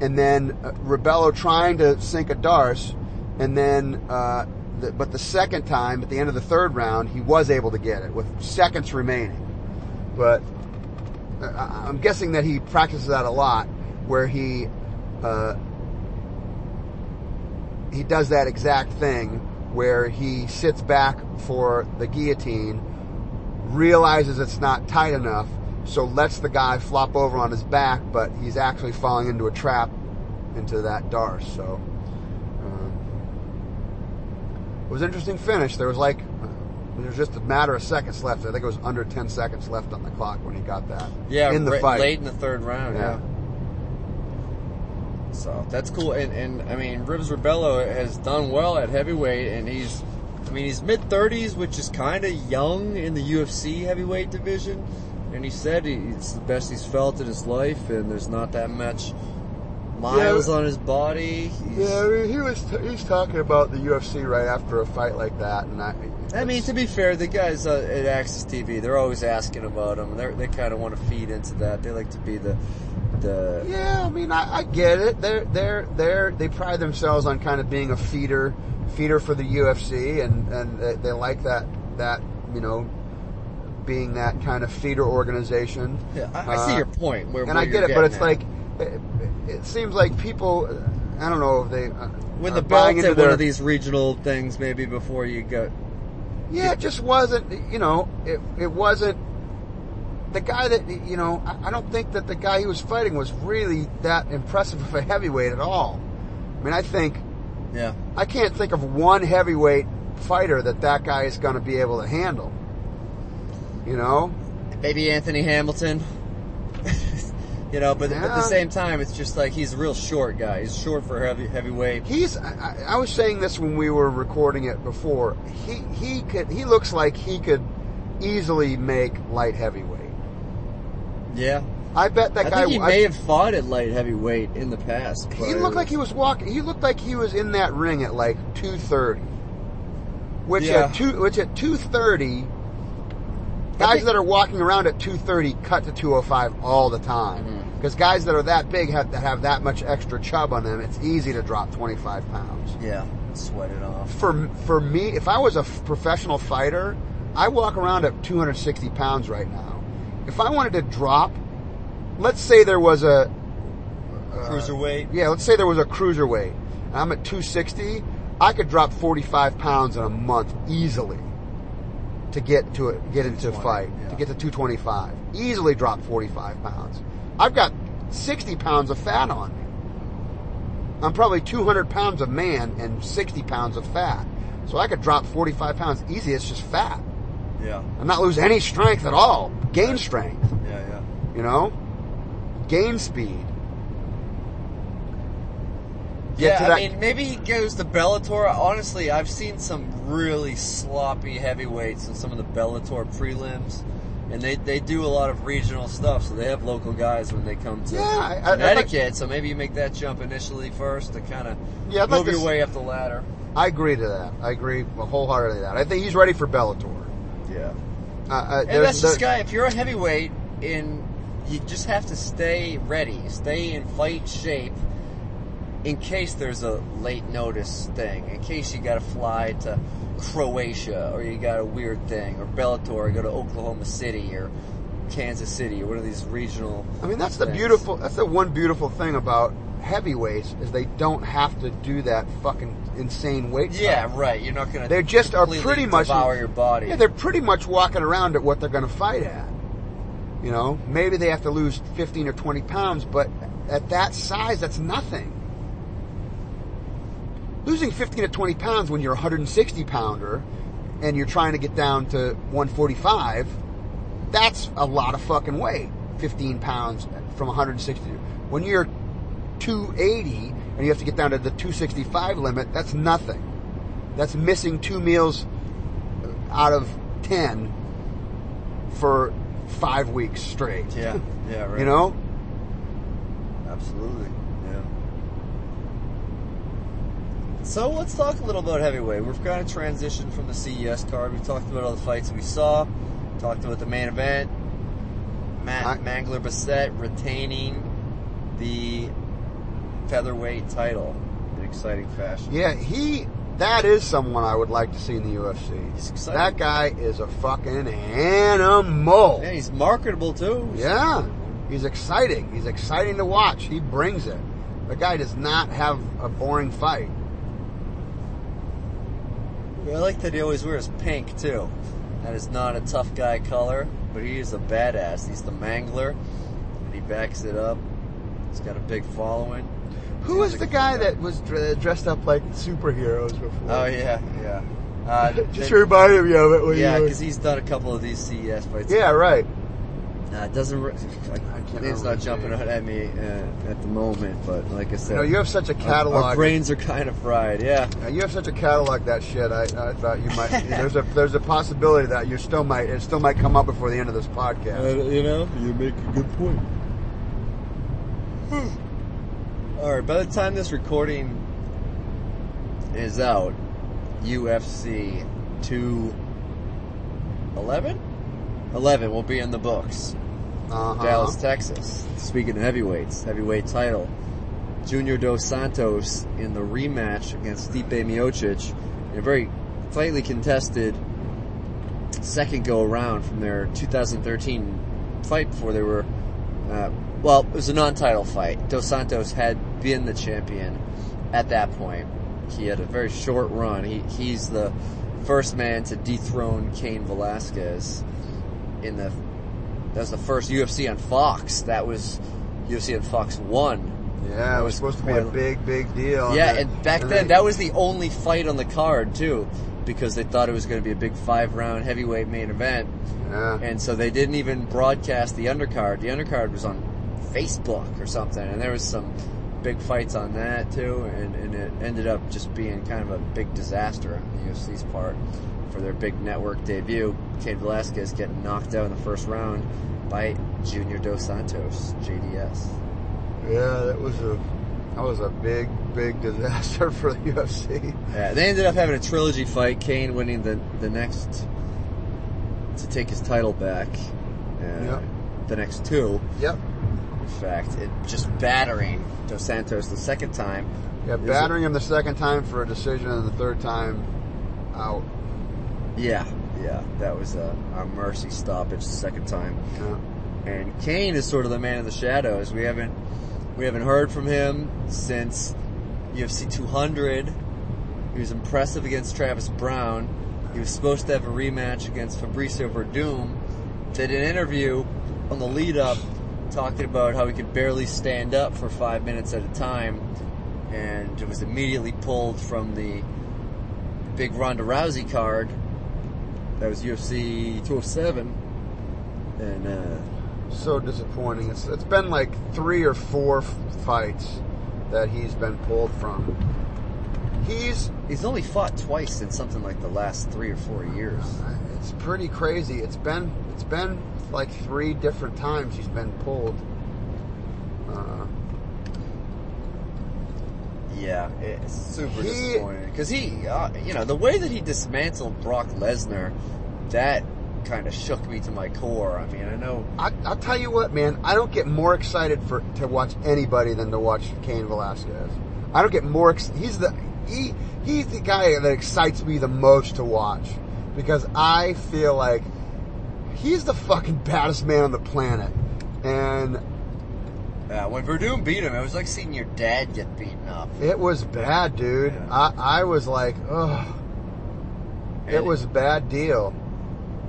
and then uh, Rebello trying to sink a Darce, and then, uh, the, but the second time, at the end of the third round, he was able to get it with seconds remaining. But uh, I- I'm guessing that he practices that a lot, where he uh, he does that exact thing, where he sits back for the guillotine, realizes it's not tight enough, so lets the guy flop over on his back, but he's actually falling into a trap into that Darce. So it was an interesting finish. There was like there was just a matter of seconds left. I think it was under ten seconds left on the clock when he got that. yeah. in the fight. late in the third round. Yeah. Yeah. So that's cool, and, and I mean, Ribs Rebello has done well at heavyweight, and he's, I mean, he's mid thirties, which is kind of young in the UFC heavyweight division. And he said he, it's the best he's felt in his life, and there's not that much miles Yeah. on his body. He's- Yeah, I mean, he was he's talking about the UFC right after a fight like that, and I. I mean, to be fair, the guys uh, at AXS TV, they're always asking about him. They're, they kind of want to feed into that. They like to be the, the Yeah, I mean, I, I get it. They're they're they're they pride themselves on kind of being a feeder feeder for the UFC, and and they, they like that that you know being that kind of feeder organization. Yeah, I, I see Uh, your point. Where, and where I get it, but it's getting like at. It, seems like people. I don't know if they uh, when the buying into at one of these regional things, maybe before you go. Yeah, it just wasn't. You know, it it wasn't. The guy that you know, I, I don't think that the guy he was fighting was really that impressive of a heavyweight at all. I mean, I think Yeah, I can't think of one heavyweight fighter that that guy is going to be able to handle. You know, maybe Anthony Hamilton. You know, but, but at the same time, it's just like he's a real short guy. He's short for heavy heavyweight. he's. I, I- was saying this when we were recording it before. He he could. He looks like he could easily make light heavyweight. Yeah, I bet that I guy. think he I- may have fought at light heavyweight in the past. He looked like he was walking. He looked like he was in that ring at like two thirty, which Yeah. at two, which at two thirty, guys think- that are walking around at two thirty cut to two hundred five all the time. Mhm. Because guys that are that big have that have that much extra chub on them. It's easy to drop twenty five pounds. Yeah, sweat it off. For for me, if I was a f- professional fighter, I walk around at two hundred sixty pounds right now. If I wanted to drop, let's say there was a uh, Cruiserweight. yeah, let's say there was a cruiserweight. And I'm at 260. I could drop 45 pounds in a month easily to get to it, get into a fight, yeah. to get to 225. Easily drop 45 pounds. I've got 60 pounds of fat on me. I'm probably 200 pounds of man and 60 pounds of fat. So I could drop 45 pounds easy. It's just fat. Yeah, I'm not lose any strength at all. Gain strength, yeah, yeah. you know? Gain speed. Get yeah, I mean, maybe he goes to Bellator. Honestly, I've seen some really sloppy heavyweights in some of the Bellator prelims, and they, they do a lot of regional stuff. So they have local guys when they come to Yeah, I- Connecticut. so maybe you make that jump initially first to kind of Yeah, I'd like move your way up the ladder. I agree to that. I agree wholeheartedly to that. I think he's ready for Bellator. Yeah, Uh, uh, and that's just guy. If you're a heavyweight, in you just have to stay ready, stay in fight shape. In case there's a late notice thing, in case you gotta fly to Croatia, or you got a weird thing, or Bellator, or go to Oklahoma City, or Kansas City, or one of these regional. I mean, that's the beautiful. That's the one beautiful thing about heavyweights is they don't have to do that fucking insane weight. Yeah, right. You're not gonna. They just are pretty much devour your body. Yeah, they're pretty much walking around at what they're going to fight at. You know, maybe they have to lose 15 or 20 pounds, but at that size, that's nothing. Losing 15 to 20 pounds when you're a 160 pounder and you're trying to get down to 145, that's a lot of fucking weight. 15 pounds from 160. When you're 280 and you have to get down to the 265 limit, that's nothing. That's missing two meals out of 10 for five weeks straight. yeah, yeah, right. You know? Absolutely. Yeah. So let's talk a little about heavyweight. We've kind of transitioned from the CES card. We talked about all the fights we saw. Talked about the main event. Matt I- Mangler Bessette retaining the featherweight title in exciting fashion. Yeah, he, that is someone I would like to see in the UFC. That guy is a fucking animal. And he's marketable too. Yeah, he's exciting. He's exciting to watch. He brings it. The guy does not have a boring fight. I like that he always wears pink too. That is not a tough guy color, but he is a badass. He's the Mangler, and he backs it up. He's got a big following. Who was the guy that was dressed up like superheroes before? Oh yeah, yeah. Uh, Just they- reminded me of it. When yeah, because he's done a couple of these CES fights. yeah, right. Uh, it doesn't. Re- can't it's not jumping out at me uh, at the moment, but like I said, You know, you have such a our- catalog. Our, brains are kind of fried. Yeah. Yeah, you have such a catalog that shit. I, I thought you might. there's a there's a possibility that you still might it still might come up before the end of this podcast. Uh, you know, you make a good point. All right. By the time this recording is out, UFC two eleven. 11 will be in the books. Uh-huh. Dallas, Texas. Speaking of heavyweights, heavyweight title. Junior Dos Santos in the rematch against Stipe Miocic in a very tightly contested second go around from their 2013 fight before they were, uh, well, it was a non-title fight. Dos Santos had been the champion at that point. He had a very short run. He, he's the first man to dethrone Cain Velasquez in the that was the first UFC on Fox. That was UFC on Fox One. Yeah, it was supposed to be a big, big deal. Yeah, then- and back and then that was the only fight on the card too, because they thought it was going to be a big five round heavyweight main event, Yeah. and so they didn't even broadcast the undercard. The undercard was on Facebook or something, and there was some big fights on that too, and, and it ended up just being kind of a big disaster on the UFC's part for their big network debut. Cain Velasquez getting knocked out in the first round by Junior Dos Santos, JDS. Yeah, that was a that was a big, big disaster for the UFC. Yeah, they ended up having a trilogy fight. Cain winning the the next to take his title back. Uh, Yep. The next two, Yep. in fact, it just battering Dos Santos the second time. Yeah, battering him the second time for a decision, and the third time out. Yeah, yeah, that was a, a mercy stoppage the second time. And Cain is sort of the man in the shadows. We haven't we haven't heard from him since UFC 200. He was impressive against Travis Browne. He was supposed to have a rematch against Fabricio Werdum. Did an interview on the lead up talking about how he could barely stand up for five minutes at a time, and it was immediately pulled from the big Ronda Rousey card. That was UFC 207, and. uh So disappointing. It's it's been like three or four fights that he's been pulled from. He's He's only fought twice in something like the last three or four years. it's pretty crazy. It's been it's been like three different times he's been pulled. Uh, Yeah, it's super He- disappointing because he, uh, you know, the way that he dismantled Brock Lesnar, that kind of shook me to my core. I mean, I know, I, I'll tell you what, man. I don't get more excited for to watch anybody than to watch Cain Velasquez. I don't get more. Ex- he's the he he's the guy that excites me the most to watch because I feel like he's the fucking baddest man on the planet, and uh, when Werdum beat him, it was like seeing your dad get beaten up. it was bad, dude. Yeah. I I was like, ugh. It was a bad deal.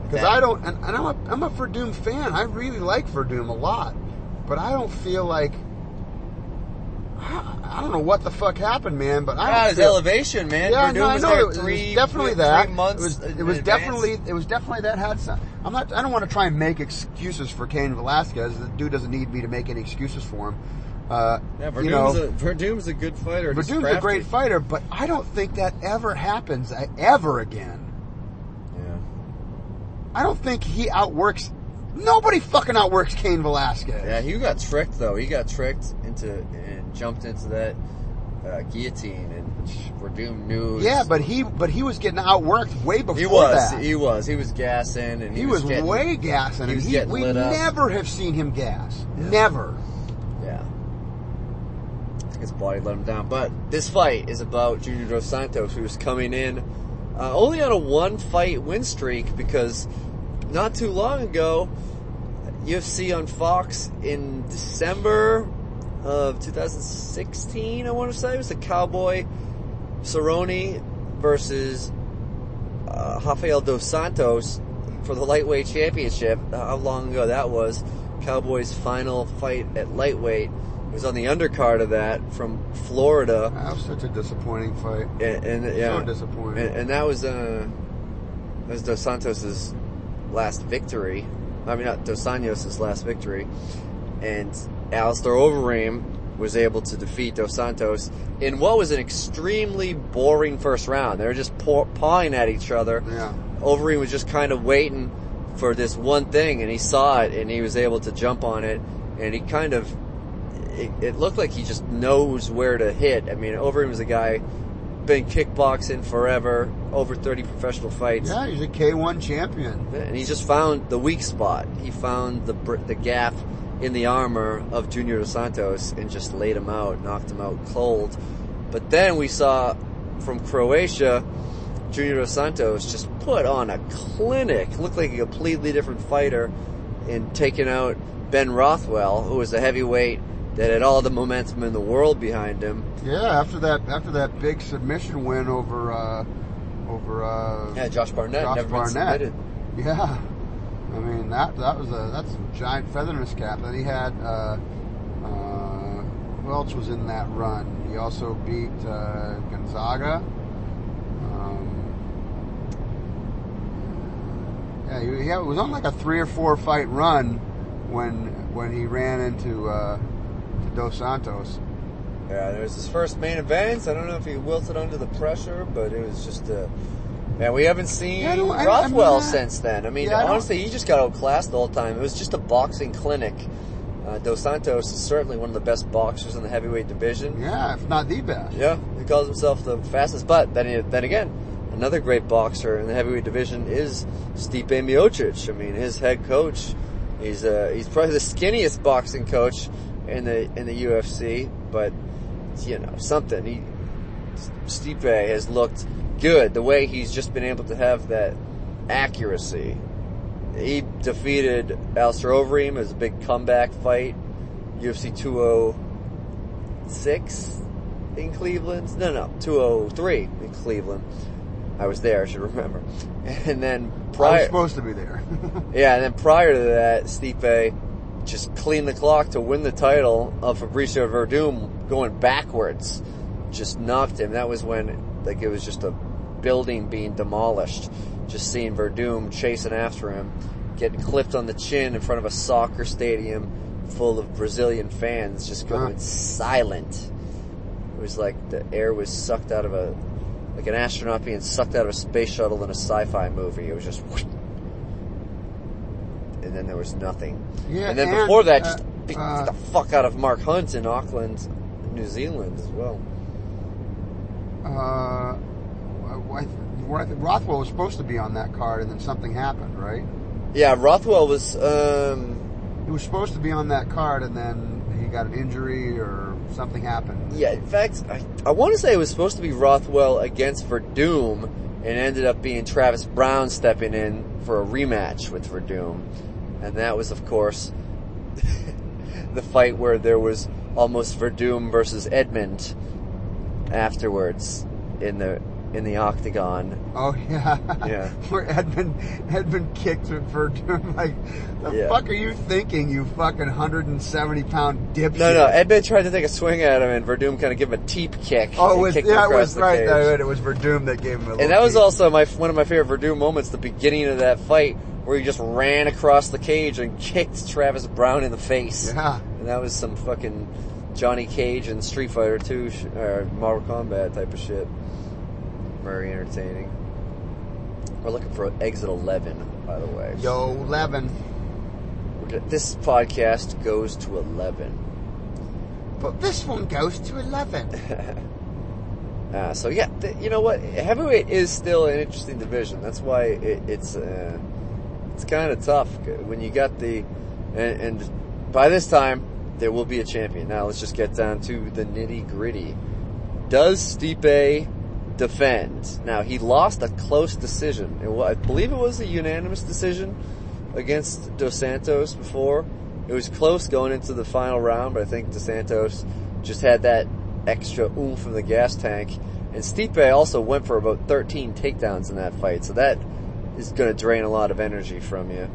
Because I don't, and, and I'm a, I'm a Werdum fan. I really like Werdum a lot. But I don't feel like, I, don't know what the fuck happened, man, but I Ah, don't his feel, elevation, man. yeah, no, I was know. It was, three, definitely three that. months it was, it was definitely, it was definitely that had some, I'm not, I don't want to try and make excuses for Cain Velasquez. The dude doesn't need me to make any excuses for him. Uh, Yeah, you know, Werdum's, a, Werdum's a good fighter. Werdum's a great fighter, but I don't think that ever happens ever again. Yeah. I don't think he outworks. Nobody fucking outworks Cain Velasquez. Yeah, he got tricked though. He got tricked into and jumped into that uh, guillotine, and Werdum knew. Yeah, but he but he was getting outworked way before he was. that. He was. He was gassing, and he, He was, getting, way gassing, he and was he, we lit up. never have seen him gas. Never. Yeah. I think his body let him down. But this fight is about Junior Dos Santos, who's coming in uh, only on a one fight win streak because not too long ago, UFC on Fox in December of 2016, I want to say, it was the Cowboy Cerrone versus uh, Rafael Dos Santos for the lightweight championship. How long ago that was? Cowboys' final fight at lightweight It was on the undercard of that from Florida, That was such a disappointing fight. and, and yeah, disappointing. And, and that was uh, that was Dos Santos's last victory. I mean, not Dos Anjos' last victory, and Alistair Overeem was able to defeat Dos Santos in what was an extremely boring first round. They were just paw- pawing at each other. Yeah. Overeem was just kind of waiting for this one thing, and he saw it, and he was able to jump on it, and he kind of it, it looked like he just knows where to hit. I mean, Overeem is a guy been kickboxing forever, over 30 professional fights. Yeah, he's a K1 champion. And he just found the weak spot. He found the the gap in the armor of Junior Dos Santos and just laid him out, knocked him out cold. But then we saw from Croatia, Junior Dos Santos just put on a clinic, looked like a completely different fighter, in taking out Ben Rothwell, who was a heavyweight that had all the momentum in the world behind him. Yeah, after that after that big submission win over uh, over uh, Yeah, Josh Barnett Josh never Barnett. Yeah, I mean that that was a that's a giant feather in his cap. that he had uh, uh, who else was in that run? He also beat uh, Gonzaga. Um, yeah, he, yeah, it was on like a three or four fight run when when he ran into uh, to Dos Santos. Yeah, there was his first main event. I don't know if he wilted under the pressure, but it was just a. Man, we haven't seen Yeah, I don't- I- I Rothwell mean, since then. I mean, yeah, I honestly, he just got outclassed the whole time. It was just a boxing clinic. Uh, Dos Santos is certainly one of the best boxers in the heavyweight division. Yeah, if not the best. Yeah, he calls himself the fastest. But then, then again, another great boxer in the heavyweight division is Stipe Miocic. I mean, his head coach, he's uh, he's probably the skinniest boxing coach in the in the UFC. But you know, something he Stipe has looked good. The way he's just been able to have that accuracy. He defeated Alistair Overeem as a big comeback fight. UFC 206 in Cleveland. No, no, 203 in Cleveland. I was there, I should remember. And then I was supposed to be there. yeah, and then prior to that, Stipe just cleaned the clock to win the title of Fabricio Werdum going backwards. Just knocked him. That was when, like, it was just a building being demolished. Just seeing Werdum chasing after him, getting clipped on the chin in front of a soccer stadium full of Brazilian fans, just going Huh. silent. It was like the air was sucked out of a, like an astronaut being sucked out of a space shuttle in a sci-fi movie. It was just, whoosh. and then there was nothing. Yeah, and then and, before that, uh, just beat uh, the fuck out of Mark Hunt in Auckland, New Zealand as well. uh, Rothwell was supposed to be on that card, and then something happened, right? Yeah, Rothwell was, um, He was supposed to be on that card, and then he got an injury or something happened. yeah, in fact, I, I want to say it was supposed to be Rothwell against Werdum, and ended up being Travis Browne stepping in for a rematch with Werdum. And that was, of course, the fight where there was almost Werdum versus Edmond afterwards in the in the octagon. Oh yeah, Yeah. Where Edmond Edmond kicked for like, the Yeah. fuck are you thinking, you fucking hundred and seventy pound dipshit? No, no, Edmond tried to take a swing at him, and Werdum kind of gave him a teep kick. Oh, it was yeah, it was right. That, it was Werdum that gave him a. And that was kick. also my one of my favorite Werdum moments. The beginning of that fight, where he just ran across the cage and kicked Travis Browne in the face. Yeah. And that was some fucking Johnny Cage and Street Fighter 2 sh- or Mortal Kombat type of shit. Very entertaining. We're looking for exit 11, by the way. Yo, eleven. Gonna- This podcast goes to 11. But this one goes to eleven. Uh, so yeah, th- you know what? Heavyweight is still an interesting division. That's why it, it's uh, it's kind of tough when you got the and, and by this time there will be a champion. Now let's just get down to the nitty gritty. Does Stipe defend? Now he lost a close decision. It I believe it was a unanimous decision against Dos Santos before. It was close going into the final round, but I think Dos Santos just had that extra oomph from the gas tank. And Stipe also went for about 13 takedowns in that fight, so that is going to drain a lot of energy from you.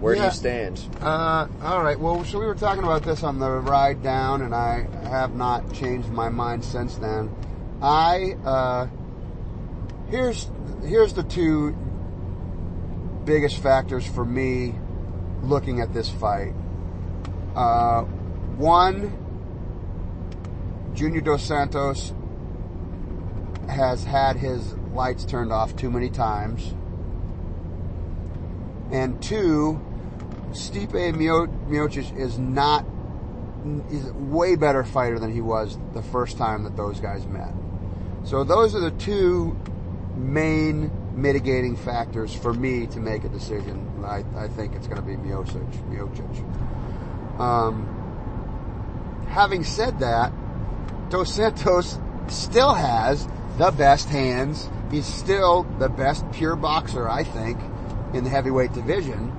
Where do you stand? Uh, all right. Well, so we were talking about this on the ride down, and I have not changed my mind since then. I uh, here's here's the two biggest factors for me looking at this fight. Uh, one, Junior Dos Santos has had his lights turned off too many times. And two, Stipe Mio- Miocic is not a way better fighter than he was the first time that those guys met. So those are the two main mitigating factors for me to make a decision. I, I think it's going to be Miocic. Miocic. Um, having said that, Dos Santos still has the best hands. He's still the best pure boxer, I think, in the heavyweight division.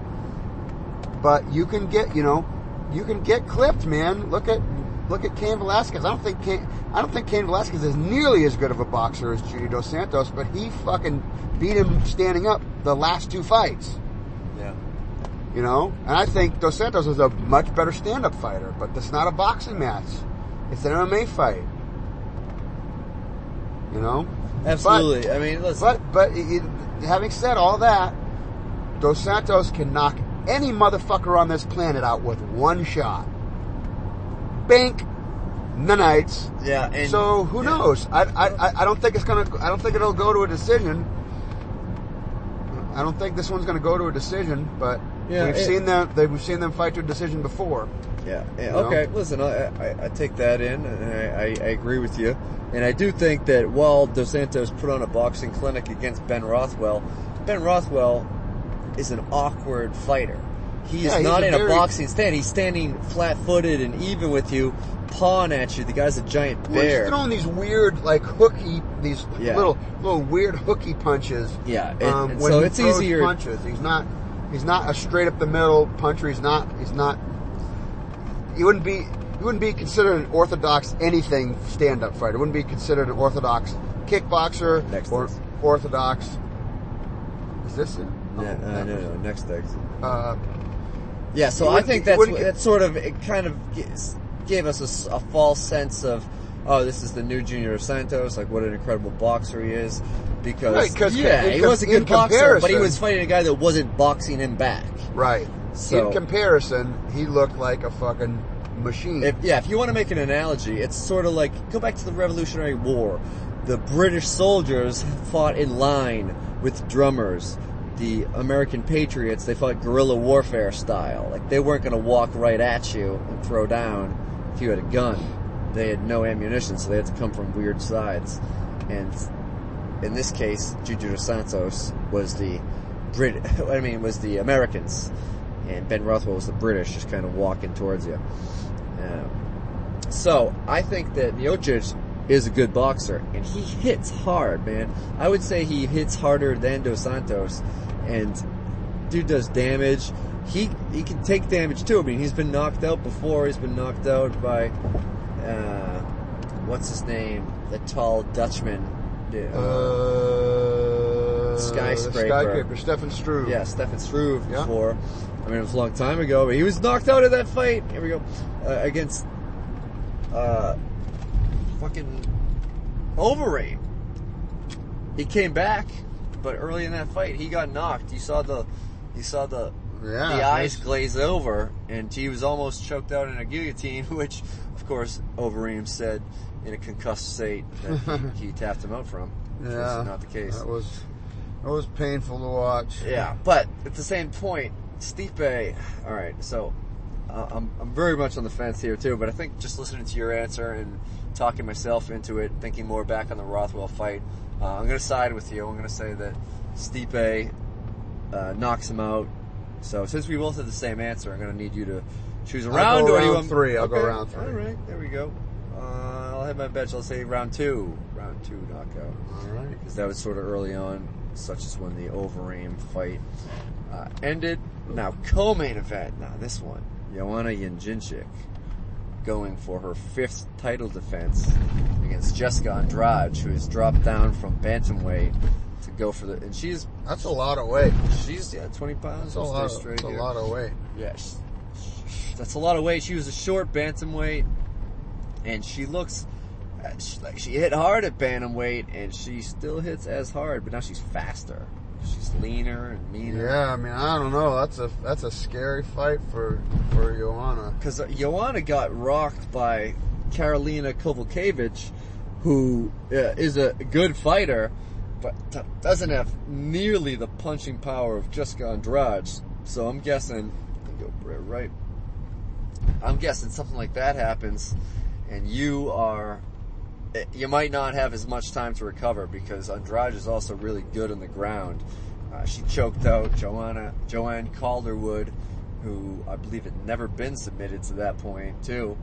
But you can get, you know, you can get clipped, man. Look at look at Cain Velasquez. I don't think Cain, I don't think Cain Velasquez is nearly as good of a boxer as Junior Dos Santos, but he fucking beat him standing up the last two fights. Yeah. You know, and I think Dos Santos is a much better stand-up fighter, but that's not a boxing match. It's an MMA fight. You know, Absolutely. I mean, listen. but but it, having said all that, Dos Santos can knock any motherfucker on this planet out with one shot. Bink, nanites. yeah. And, So who yeah. knows? I, I I- don't think it's gonna. I don't think it'll go to a decision. I don't think this one's gonna go to a decision, but Yeah, we've it- seen them. They, we've seen them fight to a decision before. Yeah. yeah, You know? okay. Listen, I, I, I take that in, and I, I, I agree with you. And I do think that while Dos Santos put on a boxing clinic against Ben Rothwell, Ben Rothwell is an awkward fighter. He is Yeah, he's not a in very- a boxing stand. He's standing flat-footed and even with you, pawing at you. The guy's a giant Well, he's bear. throwing these weird, like hooky, these Yeah. little little weird hooky punches. Yeah, and- um, so it's easier- Punches. He's not. He's not a straight up the middle puncher. He's not. He's not. He wouldn't be. He wouldn't be considered an orthodox anything stand up fighter. He wouldn't be considered an orthodox kickboxer Next or orthodox. Is this it? Yeah, uh, no, no, next thing. Uh, Yeah, so I think that's wouldn't what- get- that sort of it kind of gives, gave us a false sense of oh, this is the new Junior Santos, like what an incredible boxer he is. Because Right, yeah, in he was a good boxer, but he was fighting a guy that wasn't boxing him back. right. So- In comparison, he looked like a fucking machine. If, yeah, if you want to make an analogy, it's sort of like go back to the Revolutionary War. The British soldiers fought in line with drummers. The American patriots they fought guerrilla warfare style. Like they weren't going to walk right at you and throw down if you had a gun. They had no ammunition, so they had to come from weird sides. And in this case, Juju dos Santos was the Brit. I mean, was the Americans, and Ben Rothwell was the British, just kind of walking towards you. Um, so I think that Miocic is a good boxer, and he hits hard, man. I would say he hits harder than Dos Santos, and dude does damage. He he can take damage too. I mean, he's been knocked out before. He's been knocked out by uh, what's his name, the tall Dutchman. Uh, Uh, Skyscraper. Skyscraper. Stefan Struve. Yeah, Stefan Struve Yeah. before. I mean, it was a long time ago, but he was knocked out of that fight. Here we go. Uh, against, uh, fucking Overeem. He came back, but early in that fight, he got knocked. You saw the, you saw the, Yeah, the eyes glaze over, and he was almost choked out in a guillotine, which, of course, Overeem said in a concussed state that he, he tapped him out from. Which Yeah. was not the case. That was that was painful to watch. Yeah, but at the same point, Stipe. All right, so uh, I'm I'm very much on the fence here too. But I think just listening to your answer and talking myself into it, thinking more back on the Rothwell fight, uh, I'm going to side with you. I'm going to say that Stipe uh, knocks him out. So since we both had the same answer, I'm going to need you to choose a I'll round. go or do you want- three. I'll go round three. All right, there we go. Uh, I'll have my bench. I'll say round two. Round two knockout All right. because that was sort of early on, such as when the Overeem fight uh, ended. Now, co-main event. Now, this one, Joanna Jędrzejczyk going for her fifth title defense against Jessica Andrade, who has dropped down from bantamweight to go for the. And she's That's a lot of weight. she's yeah, 20 pounds. That's a lot. Of, that's a lot of weight. Yes. That's a lot of weight. She was a short bantamweight, and she looks uh, she, like she hit hard at bantamweight, and she still hits as hard, but now she's faster. She's leaner and meaner. Yeah, I mean, I don't know. That's a that's a scary fight for for Joanna. Because Joanna got rocked by Karolina Kowalkiewicz, who uh, is a good fighter, but t- doesn't have nearly the punching power of Jessica Andrade. So I'm guessing, go right I'm guessing something like that happens, and you are, you might not have as much time to recover because Andrade is also really good on the ground. Uh, she choked out Joanna Joanne Calderwood, who I believe had never been submitted to that point too,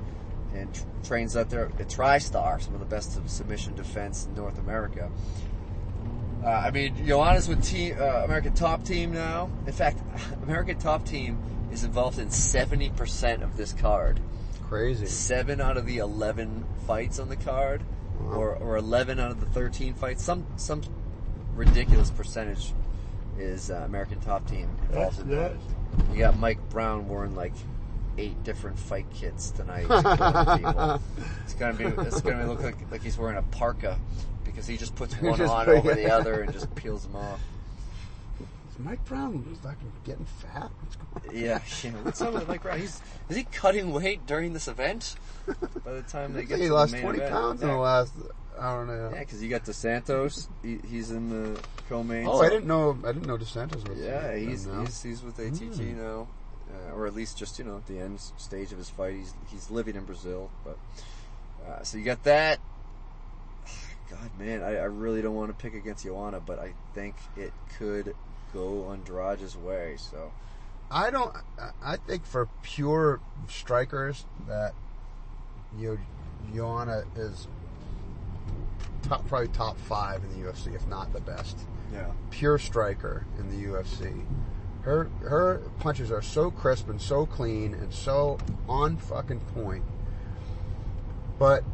and tr- trains out there at TriStar, some of the best submission defense in North America. Uh, I mean, Joanna's with team, uh, American Top Team now. In fact, American Top Team is involved in 70% of this card. Crazy. Seven out of the 11 fights on the card, or, or 11 out of the 13 fights. Some some ridiculous percentage is uh, American Top Team involved in that. You got Mike Brown wearing like eight different fight kits tonight. It's gonna be it's gonna look like, like he's wearing a parka because he just puts one Just on over the other and just peels them off. Is Mike Brown is fucking getting fat? What's going on? Yeah, yeah. What's up with Mike Brown? He's is he cutting weight during this event? By the time they get think to he the lost main 20 event? pounds in the last, I don't know. Yeah, because you got DeSantos. He, he's in the co-main. Oh, I didn't know, I didn't know DeSantis was Yeah, he's he's, he's with ATT Hmm. now, uh, or at least just you know the end stage of his fight. He's he's living in Brazil, but uh, so you got that. God, man, I, I really don't want to pick against Joanna, but I think it could go Andrade's way. So I don't. I- think for pure strikers that you, Joanna is top, probably top five in the UFC, if not the best. yeah, Pure striker in the UFC. Her her punches are so crisp and so clean and so on fucking point. But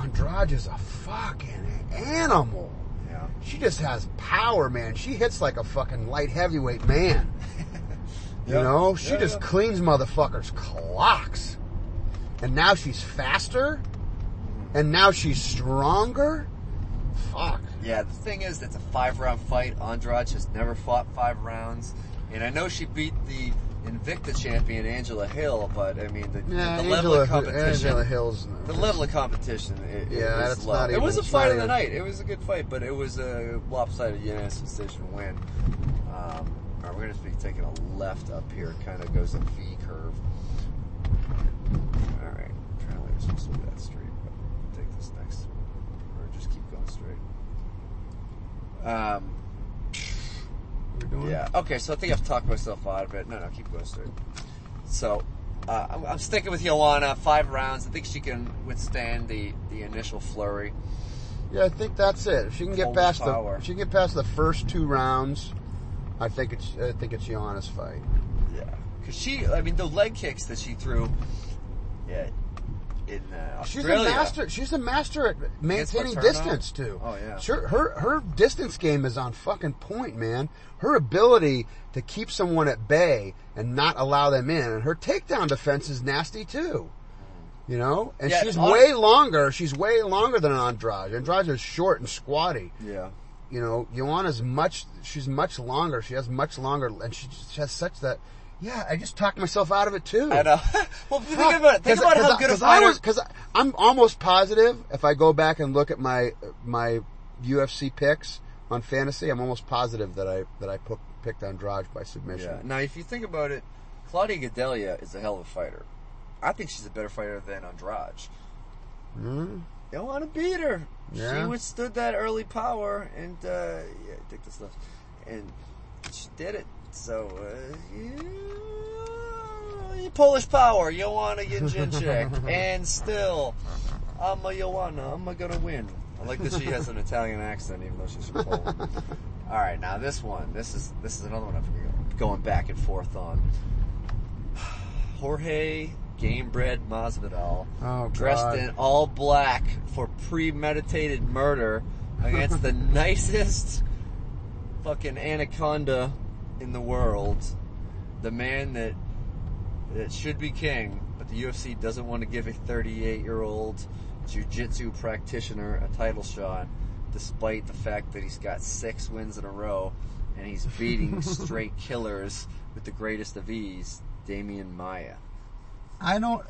Andrade is a fucking animal. Yeah. She just has power, man. She hits like a fucking light heavyweight man. You Yeah. know, she Yeah, just cleans motherfuckers' clocks. And now she's faster. And now she's stronger. Fuck. Yeah, the thing is, it's a five round fight. Andrade has never fought five rounds. And I know she beat the Invicta champion, Angela Hill, but I mean, the, Yeah, the level of Angela, competition. Angela Hill's. The level of competition, it, it Yeah, low. not it was a fight of the night. It was a good fight, but it was a lopsided unanimous decision win. Um, all right, we're going to be taking a left up here. Kind of goes a V curve. All right, apparently we're supposed to be that straight, but we'll take this next, or just keep going straight. Um, We're doing- yeah. Okay. So I think I've talked myself out of it. No, no, keep going straight. So uh, I'm, I'm sticking with Joanna. Five rounds. I think she can withstand the the initial flurry. Yeah, I think that's it. If she can get past power. the, if she can get past the first two rounds. I think it's, I think it's Joanna's fight. Yeah. Because she, I mean, the leg kicks that she threw. Yeah. In uh, She's Australia. a master. She's a master at maintaining distance too. Oh, yeah. Sure, her her distance game is on fucking point, man. Her ability to keep someone at bay and not allow them in, and her takedown defense is nasty too. You know, and Yeah, she's way longer. She's way longer than Andrade. Andrade is short and squatty. Yeah. You know, Joanna's much. She's much longer. She has much longer, and she just has such that. Yeah, I just talked myself out of it too. I know. well, think about it. Think about how good a fighter. because I'm almost positive if I go back and look at my my UFC picks on fantasy, I'm almost positive that I that I put, picked Andrade by yeah. submission. Now, if you think about it, Claudia Gadelha is a hell of a fighter. I think she's a better fighter than Andrade. You don't want to beat her. Yeah. She withstood that early power, and uh, yeah, take this left, and she did it. So, uh, yeah, Polish power, Joanna Jędrzejczyk, and still, I'm a Joanna. I'm a gonna win. I like that she has an Italian accent, even though she's from Poland. All right, now this one, this is this is another one I'm going back and forth on. Jorge Gamebred Masvidal Oh, dressed in all black for premeditated murder against the nicest fucking anaconda in the world. The man that that should be king, but the UFC doesn't want to give a 38 year old jiu-jitsu practitioner a title shot, despite the fact that he's got six wins in a row and he's beating straight killers with the greatest of ease, Demian Maia. I don't.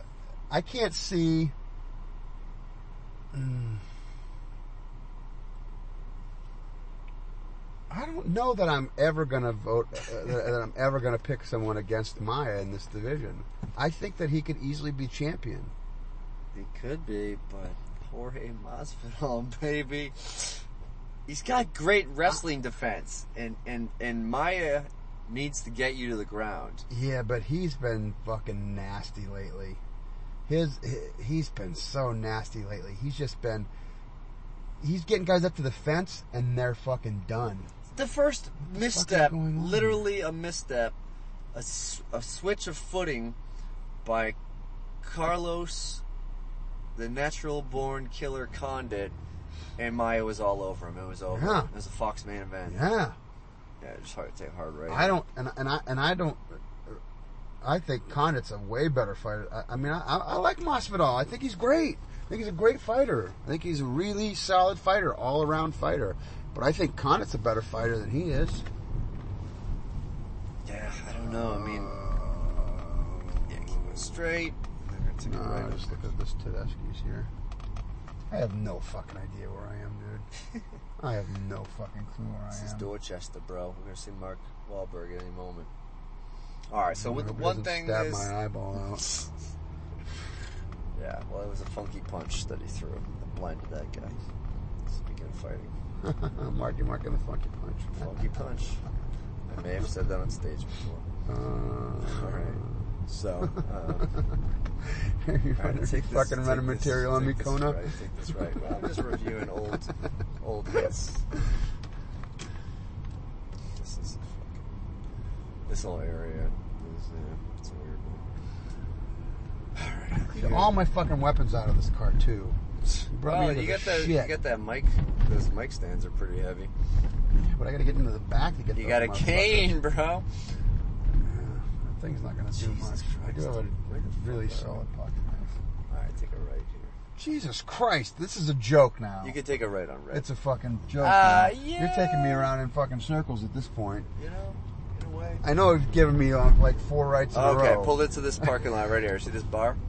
I can't see. Mm. I don't know that I'm ever gonna vote. Uh, that that I'm ever gonna pick someone against Maia in this division. I think that he could easily be champion. He could be, but Jorge Masvidal, baby, he's got great wrestling defense, and and and Maia needs to get you to the ground. Yeah, but he's been fucking nasty lately. His he's been so nasty lately. He's just been. He's getting guys up to the fence and they're fucking done. The first misstep, is going on? literally a misstep, a, a switch of footing by Carlos, the natural born killer Condit, and Maia was all over him. It was over. Yeah. It was a Fox main event. Yeah. Yeah, it's hard to take hard right. I don't, and, and I and I don't. I think Condit's a way better fighter. I, I mean, I, I like Masvidal. I think he's great. I think he's a great fighter. I think he's a really solid fighter, all around fighter. But I think Condit's a better fighter than he is. Yeah, I don't know. I mean, yeah, keep it straight. No, right. just look at this Tedeschi's here. I have no fucking idea where I am, dude. I have no fucking clue where This I am. This is. Dorchester, bro. We're gonna see Mark Wahlberg at any moment. All right. So with I hope he one thing stab is, my eyeball out. yeah, well, it was a funky punch that he threw that blinded that guy. Speaking of fighting, Marky Mark and the funky punch. funky punch. I may have said that on stage before. Uh, All right. So. Uh, You're All right, fucking take this- running this- material on me, Kona. Right, take this right. Well, I'm just reviewing old, old hits. This is fucking. This whole area is uh, it's a weird one. Get all my fucking weapons out of this car too. You brought me into you the got that. shit. You got that mic. Those mic stands are pretty heavy. but I got to get into the back to get. You those got a motherfuckers. cane, bro. Yeah, that thing's not gonna do Jesus much. I do Christ. have Where the a really are solid pocket knife. All right, take a right here. Jesus Christ, this is a joke now. You could take a right on red. It's a fucking joke. Uh, now. You're taking me around in fucking circles at this point. you know, in a way. I know you've given me uh, like four rights in a Okay, row. pull it to this parking lot right here. See this bar?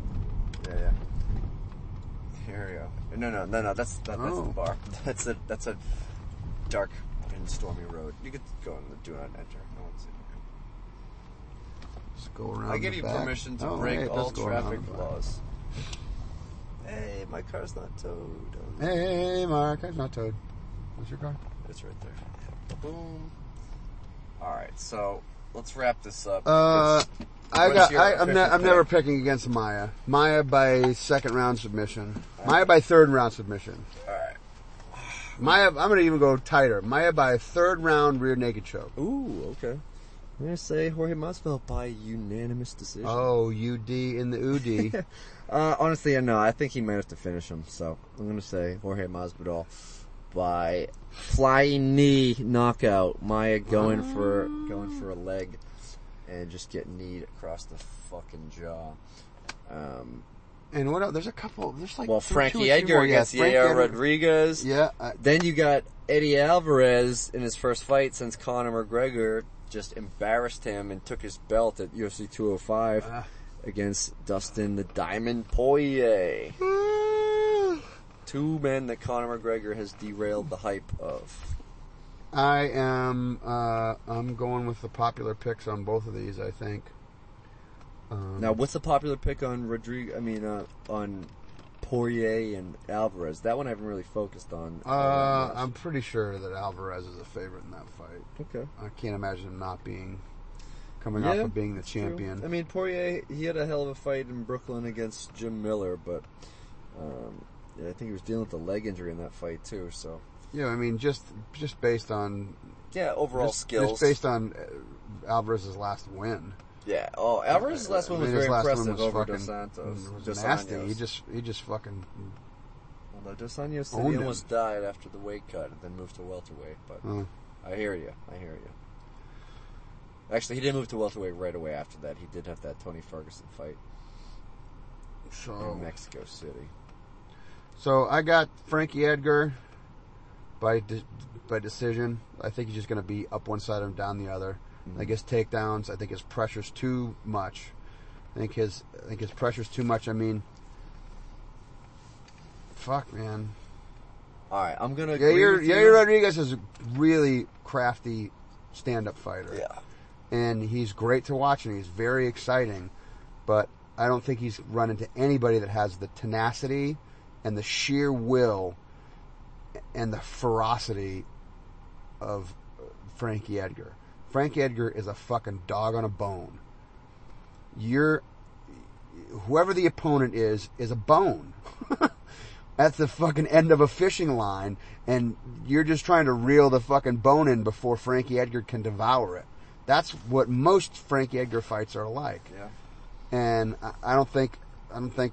Yeah, yeah. Here we go. No, no, no, no. That's that, that's Oh. the bar. That's a that's a dark and stormy road. You could go in the do not enter. No one's in here. Just go around. I give you back. permission to Oh, break hey, all does go around traffic laws. Hey, my car's not towed. Hey, Mark, I'm not towed. What's your car? It's right there. Boom. All right, so let's wrap this up. Uh, I What's got. your I, I'm, ne- I'm never picking against Maia. Maia by second round submission. Maia by third round submission. all right. Maia. I'm going to even go tighter. Maia by third round rear naked choke. Ooh, okay. I'm gonna say Jorge Masvidal by unanimous decision. Oh, UD in the UD. Uh, honestly, know. I think he might have to finish him. So I'm gonna say Jorge Masvidal by flying knee knockout. Maia going for going for a leg and just get kneed across the fucking jaw. Um, and what else? There's a couple. There's like well, two- two Frankie three Edgar more. Yeah, against Edgar- Rodriguez. Yeah. I, Then you got Eddie Alvarez in his first fight since Conor McGregor just embarrassed him and took his belt at UFC 205 Ah. against Dustin the Diamond Poirier. Two men that Conor McGregor has derailed the hype of. I am. Uh, I'm going with the popular picks on both of these. I think. Um, Now, what's the popular pick on Rodriguez? I mean, uh, on Poirier and Alvarez. That one I haven't really focused on. Uh, I'm pretty sure that Alvarez is a favorite in that fight. okay. I can't imagine him not being coming Yeah, off of being the True. champion. I mean, Poirier, he had a hell of a fight in Brooklyn against Jim Miller, but um, yeah, I think he was dealing with a leg injury in that fight too. So yeah, I mean, just just based on yeah, overall just, skills. just based on uh, Alvarez's last win. yeah. Oh, Alvarez's last one I was mean, his very last one impressive was over fucking- Dos Santos. It was Dos nasty. He just he just fucking. Although Dos Anjos said he him. almost died after the weight cut and then moved to welterweight. But Uh, I hear you. I hear you. Actually, he didn't move to welterweight right away after that. He did have that Tony Ferguson fight so in Mexico City. so I got Frankie Edgar by de- by decision. I think he's just going to be up one side and down the other. Mm-hmm. I guess takedowns. I think his pressure's too much. I think his I think his pressure's too much. I mean, fuck, man. All right, I'm gonna. agree Yair, with you. Yair Rodriguez is a really crafty stand-up fighter. Yeah. and he's great to watch and he's very exciting, but I don't think he's run into anybody that has the tenacity and the sheer will and the ferocity of Frankie Edgar. Frankie Edgar is a fucking dog on a bone. You're whoever the opponent is is a bone. At the fucking end of a fishing line, and you're just trying to reel the fucking bone in before Frankie Edgar can devour it. That's what most Frankie Edgar fights are like. Yeah. And I, I don't think, I don't think,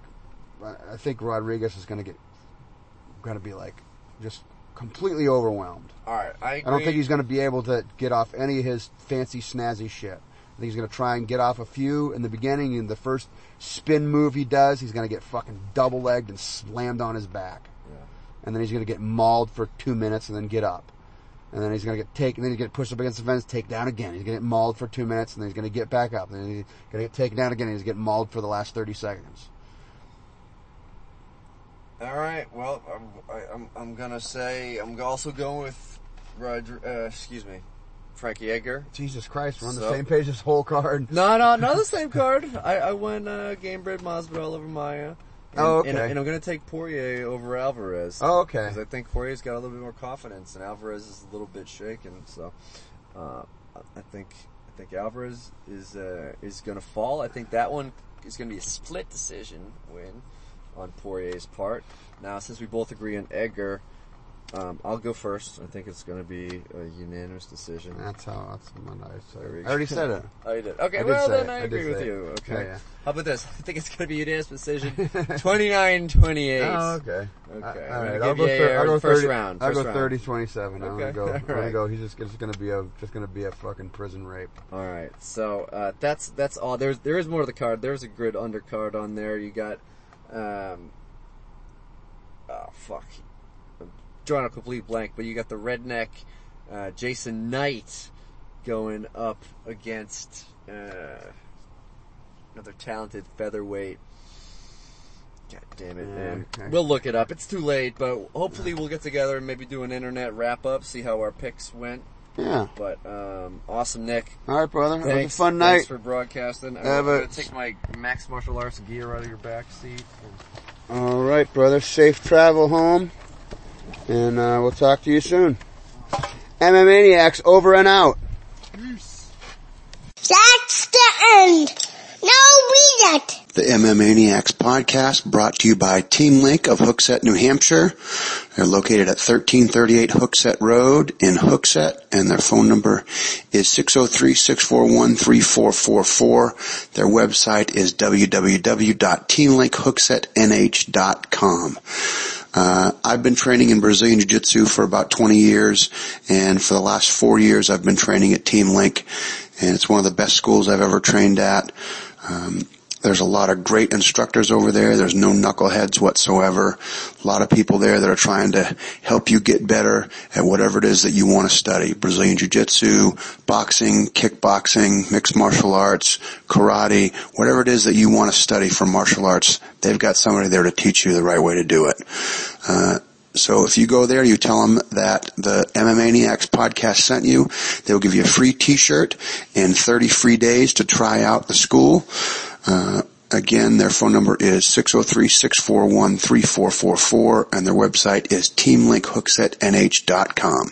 I I think Rodriguez is going to get, going to be like, just completely overwhelmed. All right, I. I don't think he's going to be able to get off any of his fancy snazzy shit. I think he's going to try and get off a few in the beginning. In the first spin move he does, he's going to get fucking double legged and slammed on his back. And then he's going to get mauled for two minutes and then get up. And then he's going to get taken, then he's going to push up against the fence, take down again. He's going to get mauled for two minutes and then he's going to get back up. And then he's going to get taken down again and he's going to get mauled for the last 30 seconds. All right. Well, I'm, I, I'm I'm gonna say I'm also going with Roger. Uh, excuse me, Frankie Edgar. Jesus Christ, we're on the So- same page as whole card. No, no, not the same card. I, I went uh, game bred Masvidal over Maia. And, Oh, okay. And, and I'm going to take Poirier over Alvarez. Oh, okay. Because I think Poirier's got a little bit more confidence, and Alvarez is a little bit shaken. So, uh, I think I think Alvarez is uh, is going to fall. I think that one is going to be a split decision win on Poirier's part. Now, since we both agree on Edgar, um, I'll go first. I think it's going to be a unanimous decision. That's how, that's what I said. I already said it. Oh, you did. Okay, I well then. I I agree with you. it. Okay. Yeah, yeah. How about this? I think it's going to be a unanimous decision. 29-28. Oh, okay. Okay, I'm all right. I'll go, thir- I'll go first 30, round, I'll go round. 30 27. I'm gonna go. I'm gonna go. He's just, it's gonna be a just gonna be a fucking prison rape. All right. So uh, that's that's all. There's there is more to the card. There's a grid undercard on there. You got, um, oh fuck, I'm drawing a complete blank. But you got the redneck uh, Jason Knight going up against uh, another talented featherweight. God damn it, man. okay. We'll look it up. It's too late, but hopefully we'll get together and maybe do an internet wrap up, see how our picks went. Yeah. But um, awesome, Nick. All right, brother. It Thanks. was a fun Thanks night. for broadcasting. I'm Have gonna a- take my Max Martial Arts gear out of your back seat. All right, brother. Safe travel home, and uh, we'll talk to you soon. MMA Maniacs over and out. Peace. That's the end. It. The MM Maniacs podcast brought to you by Team Link of Hooksett, New Hampshire. They're located at 1338 Hooksett Road in Hooksett and their phone number is 603-641-3444. Their website is www.teamlinkhooksetnh.com. Uh, I've been training in Brazilian Jiu-Jitsu for about 20 years, and for the last four years I've been training at Team Link, and it's one of the best schools I've ever trained at. Um, there's a lot of great instructors over there. There's no knuckleheads whatsoever. A lot of people there that are trying to help you get better at whatever it is that you want to study. Brazilian Jiu-Jitsu, boxing, kickboxing, mixed martial arts, karate, whatever it is that you want to study for martial arts, they've got somebody there to teach you the right way to do it. Uh, so if you go there, you tell them that the MMAniacs podcast sent you. They'll give you a free t-shirt and 30 free days to try out the school. Uh, again, their phone number is 603-641-3444 and their website is teamlinkhooksetnh.com.